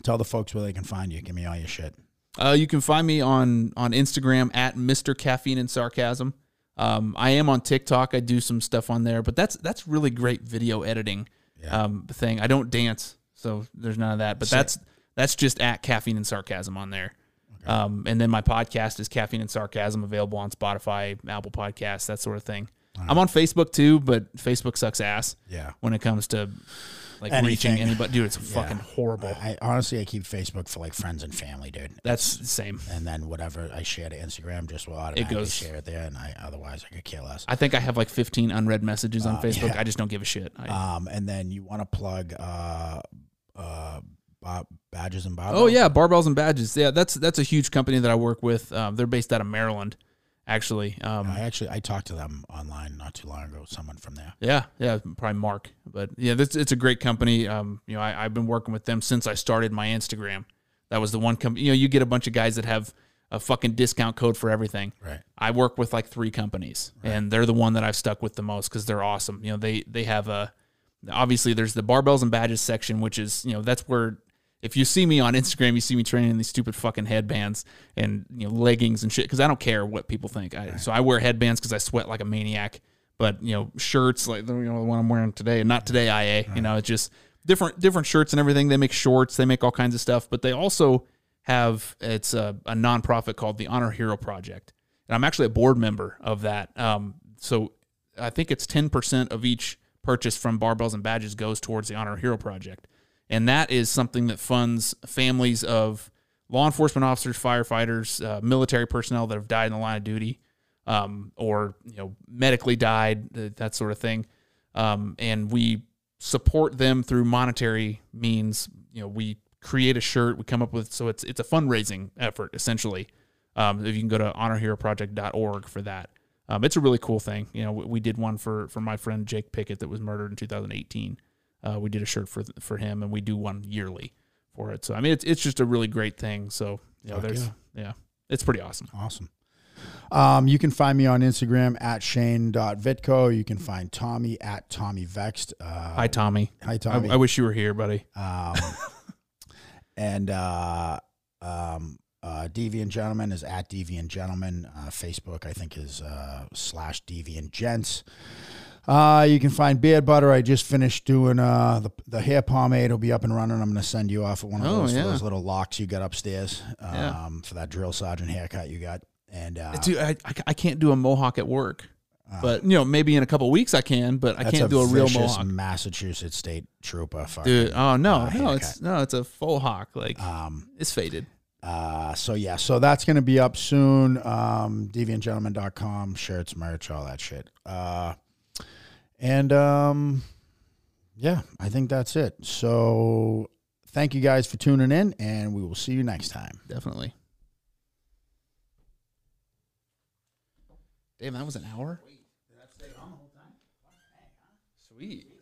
tell the folks where they can find you. Give me all your shit. Uh, you can find me on on Instagram at Mr. Caffeine and Sarcasm. Um, I am on TikTok. I do some stuff on there, but that's that's really great video editing Yeah. um, thing. I don't dance, so there's none of that. But Sick. that's that's just at Caffeine and Sarcasm on there. Um, and then my podcast is Caffeine and Sarcasm, available on Spotify, Apple Podcasts, that sort of thing. I'm on Facebook too, but Facebook sucks ass Yeah. when it comes to like Anything. reaching anybody. Dude, it's fucking horrible. I honestly, I keep Facebook for like friends and family, dude. That's the same. and then whatever I share to Instagram just will automatically goes- share it there, and I otherwise I could care less. I think I have like 15 unread messages on Facebook. Uh, yeah. I just don't give a shit. I, Um, and then you want to plug uh, uh, Bob, badges and barbells. Oh yeah, barbells and badges. Yeah, that's that's a huge company that I work with. Um, they're based out of Maryland, actually. Um, I actually I talked to them online not too long ago. Someone from there. yeah, yeah, probably Mark. But yeah, this it's a great company. Um, you know, I, I've been working with them since I started my Instagram. That was the one company. You know, you get a bunch of guys that have a fucking discount code for everything. Right. I work with like three companies, and they're the one that I've stuck with the most because they're awesome. You know, they they have a obviously there's the barbells and badges section, which is you know that's where if you see me on Instagram, you see me training in these stupid fucking headbands and you know leggings and shit because I don't care what people think. I, So I wear headbands because I sweat like a maniac. But you know shirts like the, you know the one I'm wearing today, and not today IA. You know it's just different different shirts and everything. They make shorts, they make all kinds of stuff, but they also have it's a, a nonprofit called the Honor Hero Project, and I'm actually a board member of that. Um, so I think it's ten percent of each purchase from barbells and badges goes towards the Honor Hero Project, and that is something that funds families of law enforcement officers, firefighters, uh, military personnel that have died in the line of duty, um, or you know medically died, that sort of thing, um, and we support them through monetary means. You know, we create a shirt, we come up with so it's it's a fundraising effort essentially. Um, if you can go to honorheroproject.org for that. Um, it's a really cool thing. You know, we, we did one for for my friend Jake Pickett that was murdered in 2018. Uh, we did a shirt for for him, and we do one yearly for it. So I mean, it's it's just a really great thing. So you know, Fuck there's yeah. yeah, it's pretty awesome. Awesome. Um, you can find me on Instagram at Shane.Vitko. You can find Tommy at Tommy Vexed. Uh, Hi Tommy. hi, I, Tommy. I wish you were here, buddy. Um, [LAUGHS] and uh, um, uh, Deviant Gentleman is at Deviant Gentleman. Uh, Facebook, I think, is uh, slash Deviant Gents. Uh, you can find Beard Butter. I just finished doing uh, the, the hair pomade. It'll be up and running. I'm going to send you off at one of Oh, those, yeah. those little locks you got upstairs um, Yeah. for that drill sergeant haircut you got. And uh, Dude, I, I, can't do a mohawk at work, but you know maybe in a couple weeks I can, but I can't do a real mohawk. Massachusetts State Trooper. Fucking, Dude, oh no, uh, no, it's no, it's a faux hawk. Like Um, it's faded. Uh, so yeah, so that's gonna be up soon. Um, deviantgentleman.com, shirts, merch, all that shit. Uh, and um, yeah, I think that's it. So thank you guys for tuning in, and we will see you next time. Definitely. Damn, that was an hour. Sweet.